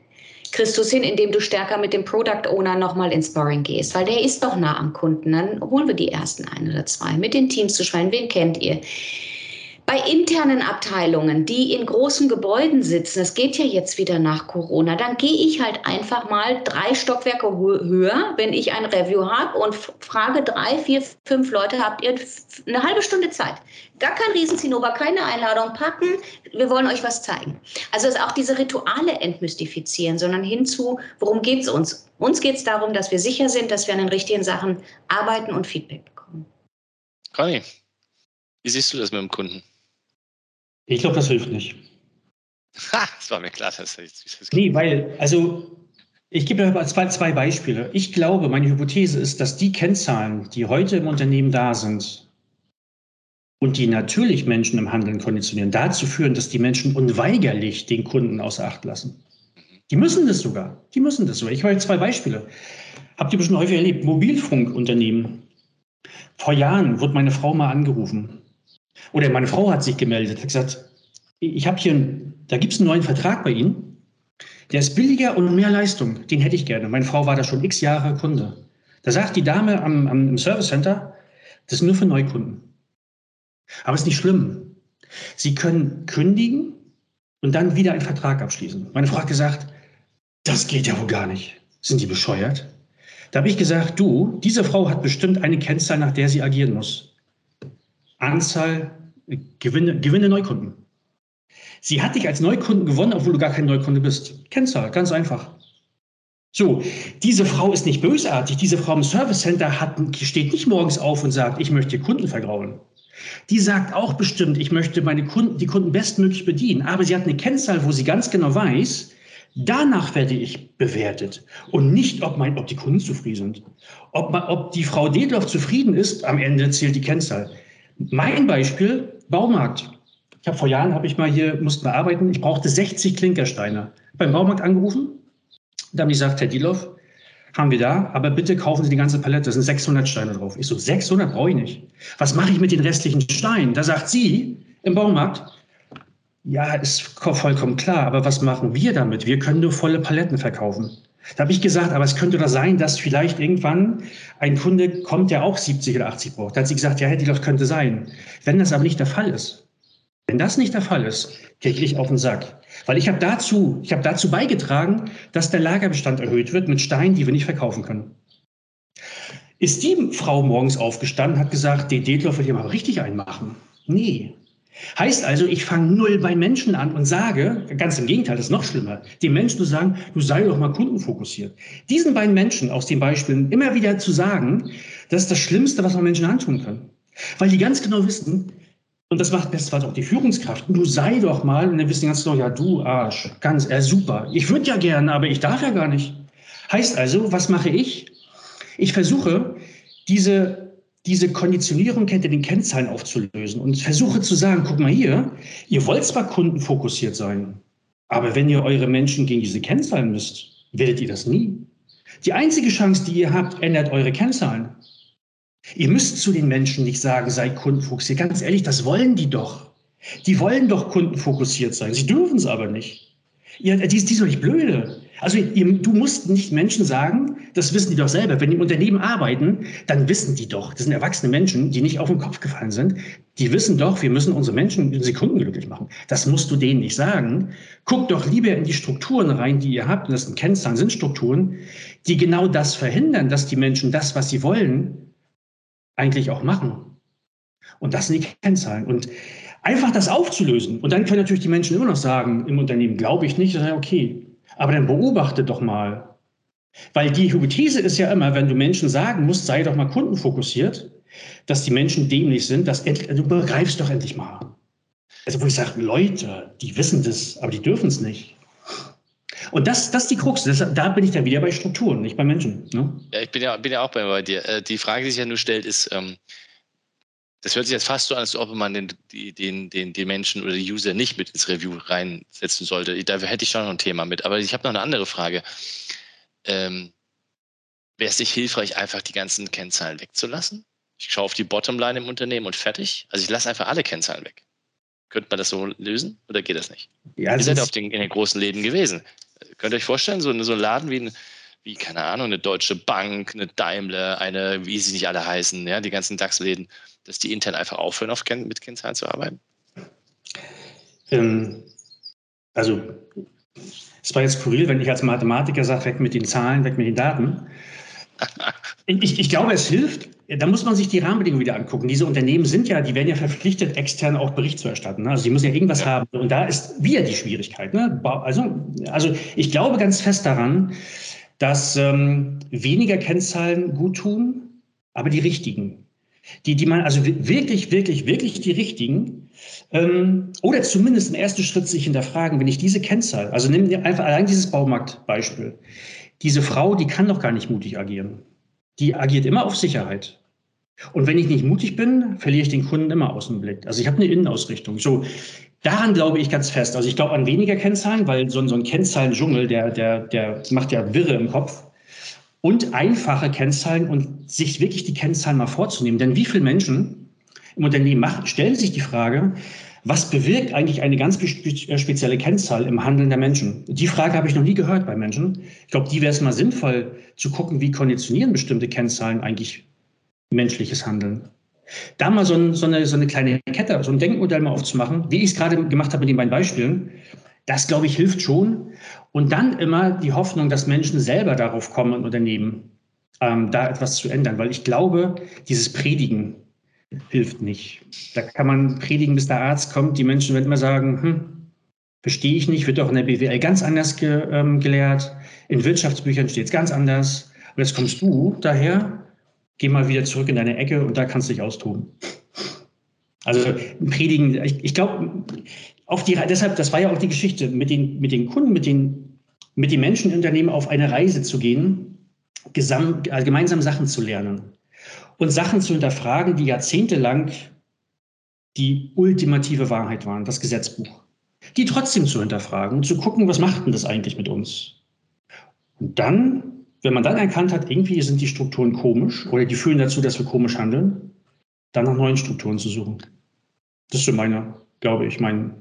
Christus hin, indem du stärker mit dem Product Owner nochmal ins Sparring gehst, weil der ist doch nah am Kunden. Dann holen wir die ersten ein oder zwei. Mit den Teams zu sprechen, wen kennt ihr? Bei internen Abteilungen, die in großen Gebäuden sitzen, es geht ja jetzt wieder nach Corona, dann gehe ich halt einfach mal drei Stockwerke höher, wenn ich ein Review habe und frage drei, vier, fünf Leute, habt ihr eine halbe Stunde Zeit? Gar kein Riesenzinnober, keine Einladung packen, wir wollen euch was zeigen. Also ist auch diese Rituale entmystifizieren, sondern hinzu, worum geht es uns? Uns geht es darum, dass wir sicher sind, dass wir an den richtigen Sachen arbeiten und Feedback bekommen. Conny, wie siehst du das mit dem Kunden? Ich glaube, das hilft nicht. Ha, das war mir klar. Dass das, das nee, weil, also ich gebe dir zwei, zwei Beispiele. Ich glaube, meine Hypothese ist, dass die Kennzahlen, die heute im Unternehmen da sind und die natürlich Menschen im Handeln konditionieren, dazu führen, dass die Menschen unweigerlich den Kunden außer Acht lassen. Die müssen das sogar. Die müssen das sogar. Ich habe zwei Beispiele. Habt ihr bestimmt häufig erlebt? Mobilfunkunternehmen. Vor Jahren wurde meine Frau mal angerufen oder meine Frau hat sich gemeldet, hat gesagt, ich habe hier, da gibt es einen neuen Vertrag bei Ihnen, der ist billiger und mehr Leistung, den hätte ich gerne. Meine Frau war da schon x Jahre Kunde. Da sagt die Dame am, am Service Center, das ist nur für Neukunden. Aber es ist nicht schlimm. Sie können kündigen und dann wieder einen Vertrag abschließen. Meine Frau hat gesagt, das geht ja wohl gar nicht. Sind die bescheuert? Da habe ich gesagt, du, diese Frau hat bestimmt eine Kennzahl, nach der sie agieren muss. Anzahl Gewinne, Gewinne Neukunden. Sie hat dich als Neukunden gewonnen, obwohl du gar kein Neukunde bist. Kennzahl, ganz einfach. So, diese Frau ist nicht bösartig. Diese Frau im Service Center hat, steht nicht morgens auf und sagt, ich möchte Kunden vergraulen. Die sagt auch bestimmt, ich möchte meine Kunden, die Kunden bestmöglich bedienen. Aber sie hat eine Kennzahl, wo sie ganz genau weiß, danach werde ich bewertet. Und nicht, ob, mein, ob die Kunden zufrieden sind. Ob, ob die Frau Dedloff zufrieden ist, am Ende zählt die Kennzahl. Mein Beispiel, Baumarkt. Ich habe vor Jahren, habe ich mal hier, mussten wir arbeiten, ich brauchte 60 Klinkersteine. Beim Baumarkt angerufen, da haben die gesagt, Herr Diloff, haben wir da, aber bitte kaufen Sie die ganze Palette, da sind 600 Steine drauf. Ich so, 600 brauche ich nicht. Was mache ich mit den restlichen Steinen? Da sagt sie im Baumarkt, ja, ist vollkommen klar, aber was machen wir damit? Wir können nur volle Paletten verkaufen. Da habe ich gesagt, aber es könnte doch sein, dass vielleicht irgendwann ein Kunde kommt, der auch 70 oder 80 braucht. Da hat sie gesagt, ja, hätte das könnte sein. Wenn das aber nicht der Fall ist, wenn das nicht der Fall ist, kriege ich auf den Sack. Weil ich habe dazu, ich habe dazu beigetragen, dass der Lagerbestand erhöht wird mit Steinen, die wir nicht verkaufen können. Ist die Frau morgens aufgestanden, hat gesagt, den Detloff will ich mal richtig einmachen? Nee, Heißt also, ich fange null bei Menschen an und sage, ganz im Gegenteil, das ist noch schlimmer, den Menschen zu sagen, du sei doch mal kundenfokussiert. Diesen beiden Menschen aus den Beispielen immer wieder zu sagen, das ist das Schlimmste, was man Menschen antun kann. Weil die ganz genau wissen, und das macht bestenfalls auch die Führungskraft, du sei doch mal, und dann wissen die ganz genau, ja, du Arsch, ganz, äh, super. Ich würde ja gerne, aber ich darf ja gar nicht. Heißt also, was mache ich? Ich versuche, diese diese Konditionierung hinter den Kennzahlen aufzulösen und versuche zu sagen, guck mal hier, ihr wollt zwar kundenfokussiert sein, aber wenn ihr eure Menschen gegen diese Kennzahlen müsst, werdet ihr das nie. Die einzige Chance, die ihr habt, ändert eure Kennzahlen. Ihr müsst zu den Menschen nicht sagen, sei kundenfokussiert. Ganz ehrlich, das wollen die doch. Die wollen doch kundenfokussiert sein. Sie dürfen es aber nicht. Ja, die, die sind doch nicht blöde. Also du musst nicht Menschen sagen, das wissen die doch selber. Wenn die im Unternehmen arbeiten, dann wissen die doch, das sind erwachsene Menschen, die nicht auf den Kopf gefallen sind. Die wissen doch, wir müssen unsere Menschen in Sekunden glücklich machen. Das musst du denen nicht sagen. Guck doch lieber in die Strukturen rein, die ihr habt. Und das sind Kennzahlen, sind Strukturen, die genau das verhindern, dass die Menschen das, was sie wollen, eigentlich auch machen. Und das sind die Kennzahlen. Und einfach das aufzulösen. Und dann können natürlich die Menschen immer noch sagen, im Unternehmen glaube ich nicht, okay, aber dann beobachte doch mal. Weil die Hypothese ist ja immer, wenn du Menschen sagen musst, sei doch mal kundenfokussiert, dass die Menschen dämlich sind, dass du begreifst doch endlich mal. Also wo ich sage, Leute, die wissen das, aber die dürfen es nicht. Und das, das ist die Krux. Das, da bin ich dann wieder bei Strukturen, nicht bei Menschen. Ne? Ja, ich bin ja, bin ja auch bei, bei dir. Äh, die Frage, die sich ja nur stellt, ist, ähm, das hört sich jetzt fast so an, als ob man den, den, den, den Menschen oder die User nicht mit ins Review reinsetzen sollte. Da hätte ich schon noch ein Thema mit. Aber ich habe noch eine andere Frage. Ähm, Wäre es nicht hilfreich, einfach die ganzen Kennzahlen wegzulassen? Ich schaue auf die Bottomline im Unternehmen und fertig. Also ich lasse einfach alle Kennzahlen weg. Könnte man das so lösen oder geht das nicht? Ja, Ihr seid auf den, in den großen Läden gewesen. Könnt ihr euch vorstellen, so, so ein Laden wie, ein, wie, keine Ahnung, eine Deutsche Bank, eine Daimler, eine, wie sie nicht alle heißen, ja, die ganzen DAX-Läden, dass die intern einfach aufhören, auf Ken mit Kennzahlen zu arbeiten? Ähm, also, es war jetzt skurril, wenn ich als Mathematiker sage, weg mit den Zahlen, weg mit den Daten. Ich, ich, glaube, es hilft. Da muss man sich die Rahmenbedingungen wieder angucken. Diese Unternehmen sind ja, die werden ja verpflichtet, extern auch Bericht zu erstatten. Also die müssen ja irgendwas ja. haben. Und da ist wieder die Schwierigkeit. Ne? Also, also ich glaube ganz fest daran, dass ähm, weniger Kennzahlen gut tun, aber die richtigen. Die, die man, also wirklich, wirklich, wirklich die richtigen, ähm, oder zumindest im ersten Schritt sich hinterfragen, wenn ich diese Kennzahl, also nimm einfach allein dieses Baumarktbeispiel. Diese Frau, die kann doch gar nicht mutig agieren. Die agiert immer auf Sicherheit. Und wenn ich nicht mutig bin, verliere ich den Kunden immer aus dem Blick. Also ich habe eine Innenausrichtung. So, daran glaube ich ganz fest. Also ich glaube an weniger Kennzahlen, weil so, so ein Kennzahlendschungel, der, der, der macht ja Wirre im Kopf und einfache Kennzahlen und sich wirklich die Kennzahlen mal vorzunehmen. Denn wie viele Menschen im Unternehmen machen, stellen sich die Frage, was bewirkt eigentlich eine ganz äh, spezielle Kennzahl im Handeln der Menschen? Die Frage habe ich noch nie gehört bei Menschen. Ich glaube, die wäre es mal sinnvoll zu gucken, wie konditionieren bestimmte Kennzahlen eigentlich menschliches Handeln. Da mal so, ein, so, eine, so eine kleine Kette, so ein Denkmodell mal aufzumachen, wie ich es gerade gemacht habe mit den beiden Beispielen, das, glaube ich, hilft schon. Und dann immer die Hoffnung, dass Menschen selber darauf kommen und Unternehmen, ähm, da etwas zu ändern. Weil ich glaube, dieses Predigen hilft nicht. Da kann man predigen, bis der Arzt kommt. Die Menschen werden immer sagen, hm, verstehe ich nicht, wird doch in der BWL ganz anders ge, ähm, gelehrt. In Wirtschaftsbüchern steht es ganz anders. Und jetzt kommst du daher, geh mal wieder zurück in deine Ecke und da kannst du dich austoben. Also predigen, ich, ich glaube, auf die, deshalb, das war ja auch die Geschichte, mit den, mit den Kunden, mit den, mit den Menschen im Unternehmen auf eine Reise zu gehen, gesam, also gemeinsam Sachen zu lernen und Sachen zu hinterfragen, die jahrzehntelang die ultimative Wahrheit waren, das Gesetzbuch. Die trotzdem zu hinterfragen und zu gucken, was macht denn das eigentlich mit uns? Und dann, wenn man dann erkannt hat, irgendwie sind die Strukturen komisch oder die führen dazu, dass wir komisch handeln, dann nach neuen Strukturen zu suchen. Das ist so meine, glaube ich, mein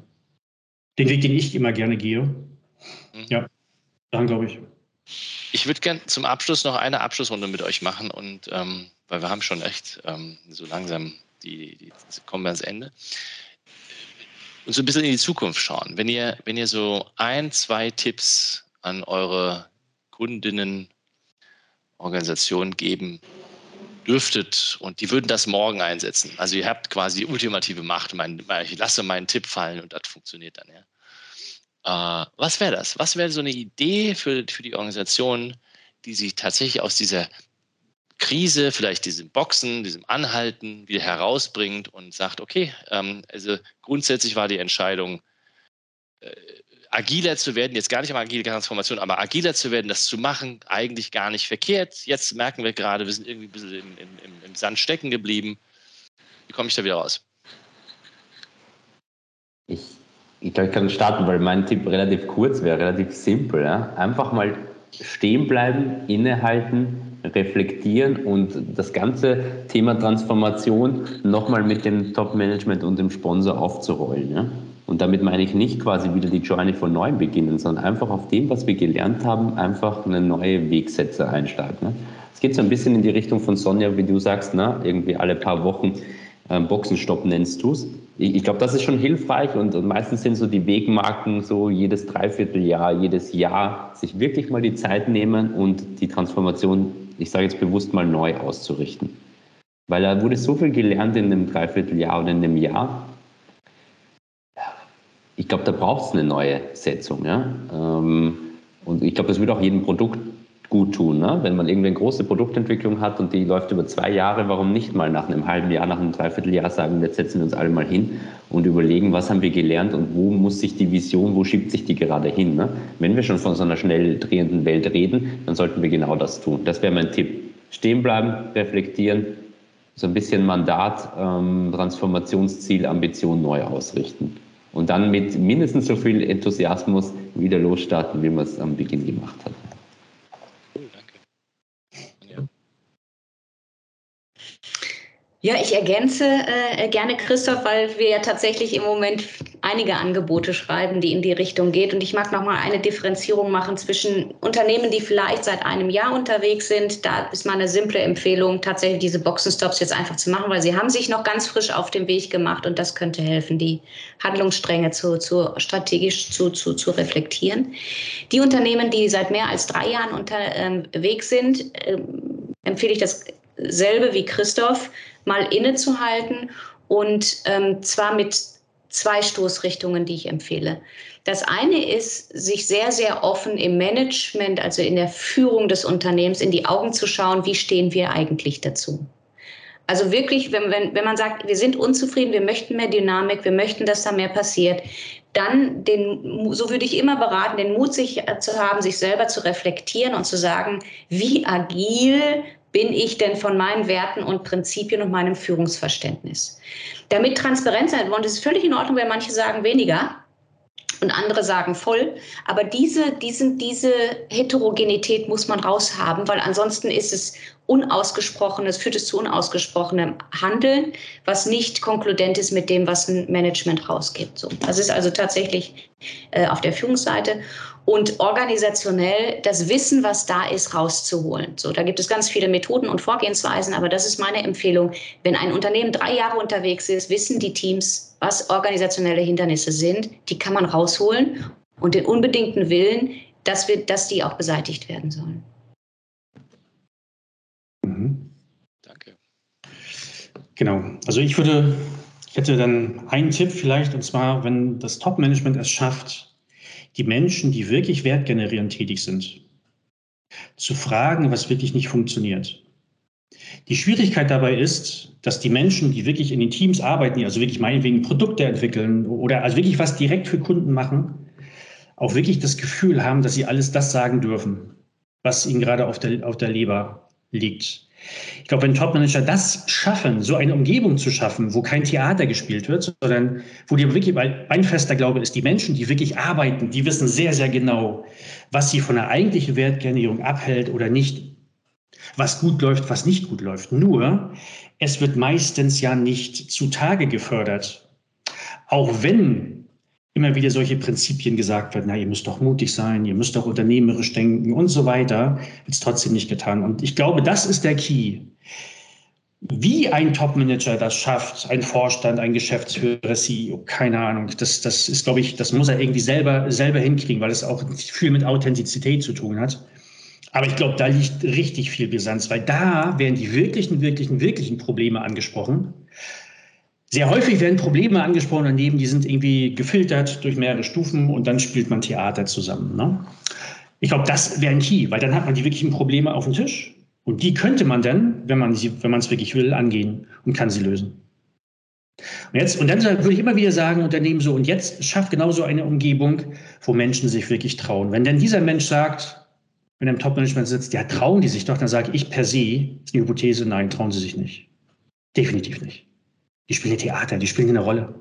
den Weg, den ich immer gerne gehe. Mhm. Ja, dann glaube ich. Ich würde gerne zum Abschluss noch eine Abschlussrunde mit euch machen und ähm, weil wir haben schon echt ähm, so langsam die, die, die kommen wir ans Ende und so ein bisschen in die Zukunft schauen. Wenn ihr, wenn ihr so ein, zwei Tipps an eure Kundinnen, Organisationen geben dürftet und die würden das morgen einsetzen. Also ihr habt quasi die ultimative Macht. Mein, ich lasse meinen Tipp fallen und das funktioniert dann. Ja. Äh, was wäre das? Was wäre so eine Idee für, für die Organisation, die sich tatsächlich aus dieser Krise, vielleicht diesem Boxen, diesem Anhalten wieder herausbringt und sagt, okay, ähm, also grundsätzlich war die Entscheidung, äh, agiler zu werden, jetzt gar nicht mal agile Transformation, aber agiler zu werden, das zu machen, eigentlich gar nicht verkehrt. Jetzt merken wir gerade, wir sind irgendwie ein bisschen im, im, im Sand stecken geblieben. Wie komme ich da wieder raus? Ich, ich glaube, ich kann starten, weil mein Tipp relativ kurz wäre, relativ simpel. Ja? Einfach mal stehen bleiben, innehalten, reflektieren und das ganze Thema Transformation nochmal mit dem Top-Management und dem Sponsor aufzurollen. Ja? Und damit meine ich nicht quasi wieder die Journey von neuem beginnen, sondern einfach auf dem, was wir gelernt haben, einfach eine neue Wegsätze einsteigen. Ne? Es geht so ein bisschen in die Richtung von Sonja, wie du sagst, ne? irgendwie alle paar Wochen ähm, Boxenstopp nennst du es. Ich, ich glaube, das ist schon hilfreich und, und, meistens sind so die Wegmarken so jedes Dreivierteljahr, jedes Jahr sich wirklich mal die Zeit nehmen und die Transformation, ich sage jetzt bewusst mal neu auszurichten. Weil da wurde so viel gelernt in einem Dreivierteljahr oder in einem Jahr. Ich glaube, da braucht es eine neue Setzung. Ja? Ähm, und ich glaube, das würde auch jedem Produkt gut tun. Ne? Wenn man irgendwie eine große Produktentwicklung hat und die läuft über zwei Jahre, warum nicht mal nach einem halben Jahr, nach einem Dreivierteljahr sagen, jetzt setzen wir uns alle mal hin und überlegen, was haben wir gelernt und wo muss sich die Vision, wo schiebt sich die gerade hin. Ne? Wenn wir schon von so einer schnell drehenden Welt reden, dann sollten wir genau das tun. Das wäre mein Tipp. Stehen bleiben, reflektieren, so ein bisschen Mandat, ähm, Transformationsziel, Ambition neu ausrichten. Und dann mit mindestens so viel Enthusiasmus wieder losstarten, wie man es am Beginn gemacht hat. Ja, ich ergänze äh, gerne Christoph, weil wir ja tatsächlich im Moment einige Angebote schreiben, die in die Richtung geht. Und ich mag noch mal eine Differenzierung machen zwischen Unternehmen, die vielleicht seit einem Jahr unterwegs sind. Da ist meine simple Empfehlung, tatsächlich diese Boxenstops jetzt einfach zu machen, weil sie haben sich noch ganz frisch auf den Weg gemacht und das könnte helfen, die Handlungsstränge zu, zu strategisch zu, zu, zu reflektieren. Die Unternehmen, die seit mehr als drei Jahren unterwegs sind, äh, empfehle ich dasselbe wie Christoph mal innezuhalten und ähm, zwar mit zwei Stoßrichtungen, die ich empfehle. Das eine ist, sich sehr, sehr offen im Management, also in der Führung des Unternehmens, in die Augen zu schauen, wie stehen wir eigentlich dazu. Also wirklich, wenn, wenn, wenn man sagt, wir sind unzufrieden, wir möchten mehr Dynamik, wir möchten, dass da mehr passiert, dann den, so würde ich immer beraten, den Mut sich zu haben, sich selber zu reflektieren und zu sagen, wie agil bin ich denn von meinen Werten und Prinzipien und meinem Führungsverständnis? Damit Transparenz sein und es ist völlig in Ordnung, wenn manche sagen weniger und andere sagen voll, aber diese, diesen, diese Heterogenität muss man raushaben, weil ansonsten ist es unausgesprochenes, führt es zu unausgesprochenem Handeln, was nicht konkludent ist mit dem, was ein Management rausgibt. So, das ist also tatsächlich äh, auf der Führungsseite und organisationell das Wissen, was da ist, rauszuholen. So, da gibt es ganz viele Methoden und Vorgehensweisen, aber das ist meine Empfehlung. Wenn ein Unternehmen drei Jahre unterwegs ist, wissen die Teams, was organisationelle Hindernisse sind. Die kann man rausholen und den unbedingten Willen, dass, wir, dass die auch beseitigt werden sollen. Mhm. Danke. Genau. Also ich würde, ich hätte dann einen Tipp vielleicht, und zwar, wenn das Top-Management es schafft, die Menschen, die wirklich wertgenerierend tätig sind, zu fragen, was wirklich nicht funktioniert. Die Schwierigkeit dabei ist, dass die Menschen, die wirklich in den Teams arbeiten, also wirklich meinetwegen Produkte entwickeln oder also wirklich was direkt für Kunden machen, auch wirklich das Gefühl haben, dass sie alles das sagen dürfen, was ihnen gerade auf der, auf der Leber liegt. Ich glaube, wenn Topmanager das schaffen, so eine Umgebung zu schaffen, wo kein Theater gespielt wird, sondern wo die wirklich, weil mein fester Glaube ist, die Menschen, die wirklich arbeiten, die wissen sehr, sehr genau, was sie von der eigentlichen Wertgenerierung abhält oder nicht, was gut läuft, was nicht gut läuft. Nur, es wird meistens ja nicht zutage gefördert. Auch wenn immer wieder solche Prinzipien gesagt werden, na, ihr müsst doch mutig sein, ihr müsst doch unternehmerisch denken und so weiter, wird es trotzdem nicht getan. Und ich glaube, das ist der Key. Wie ein Topmanager das schafft, ein Vorstand, ein Geschäftsführer, CEO, keine Ahnung. Das, das ist, glaube ich, das muss er irgendwie selber, selber hinkriegen, weil es auch viel mit Authentizität zu tun hat. Aber ich glaube, da liegt richtig viel Brisanz, weil da werden die wirklichen, wirklichen, wirklichen Probleme angesprochen. Sehr häufig werden Probleme angesprochen daneben, die sind irgendwie gefiltert durch mehrere Stufen und dann spielt man Theater zusammen. Ne? Ich glaube, das wäre ein Key, weil dann hat man die wirklichen Probleme auf dem Tisch und die könnte man dann, wenn man sie, wenn man es wirklich will, angehen und kann sie lösen. Und, jetzt, und dann würde ich immer wieder sagen, Unternehmen so, und jetzt schafft genauso eine Umgebung, wo Menschen sich wirklich trauen. Wenn denn dieser Mensch sagt, wenn er im Top-Management sitzt, ja, trauen die sich doch, dann sage ich per se, ist eine Hypothese, nein, trauen sie sich nicht. Definitiv nicht. Die spielen Theater, die spielen eine Rolle.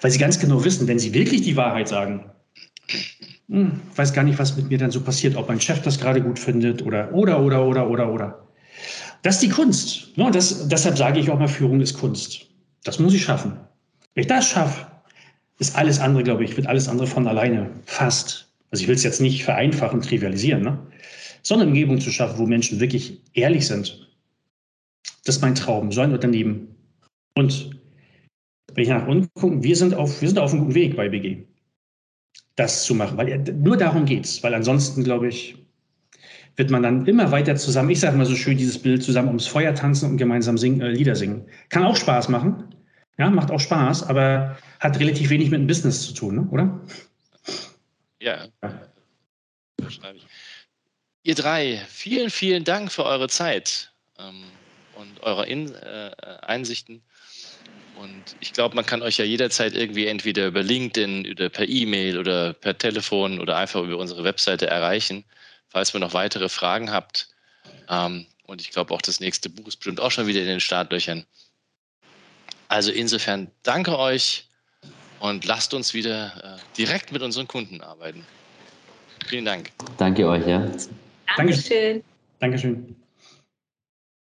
Weil sie ganz genau wissen, wenn sie wirklich die Wahrheit sagen, hm, weiß gar nicht, was mit mir dann so passiert, ob mein Chef das gerade gut findet oder, oder, oder, oder, oder, oder. Das ist die Kunst. Ne? Das, deshalb sage ich auch mal, Führung ist Kunst. Das muss ich schaffen. Wenn ich das schaffe, ist alles andere, glaube ich, wird alles andere von alleine fast. Also ich will es jetzt nicht vereinfachen, trivialisieren, ne? sondern Umgebung zu schaffen, wo Menschen wirklich ehrlich sind. Das ist mein Traum, so ein Unternehmen. Und wenn ich nach unten gucke, wir sind auf, wir sind auf einem guten Weg bei BG, das zu machen. Weil nur darum geht es, weil ansonsten, glaube ich, wird man dann immer weiter zusammen, ich sage mal so schön, dieses Bild zusammen ums Feuer tanzen und gemeinsam singen, äh, Lieder singen. Kann auch Spaß machen. Ja, macht auch Spaß, aber hat relativ wenig mit dem Business zu tun, ne? oder? Ja. Ihr drei, vielen, vielen Dank für eure Zeit ähm, und eure In äh, Einsichten. Und ich glaube, man kann euch ja jederzeit irgendwie entweder über LinkedIn oder per E-Mail oder per Telefon oder einfach über unsere Webseite erreichen, falls ihr noch weitere Fragen habt. Ähm, und ich glaube auch, das nächste Buch ist bestimmt auch schon wieder in den Startlöchern. Also insofern danke euch und lasst uns wieder äh, direkt mit unseren Kunden arbeiten. Vielen Dank. Danke euch, ja. Dankeschön. Dankeschön.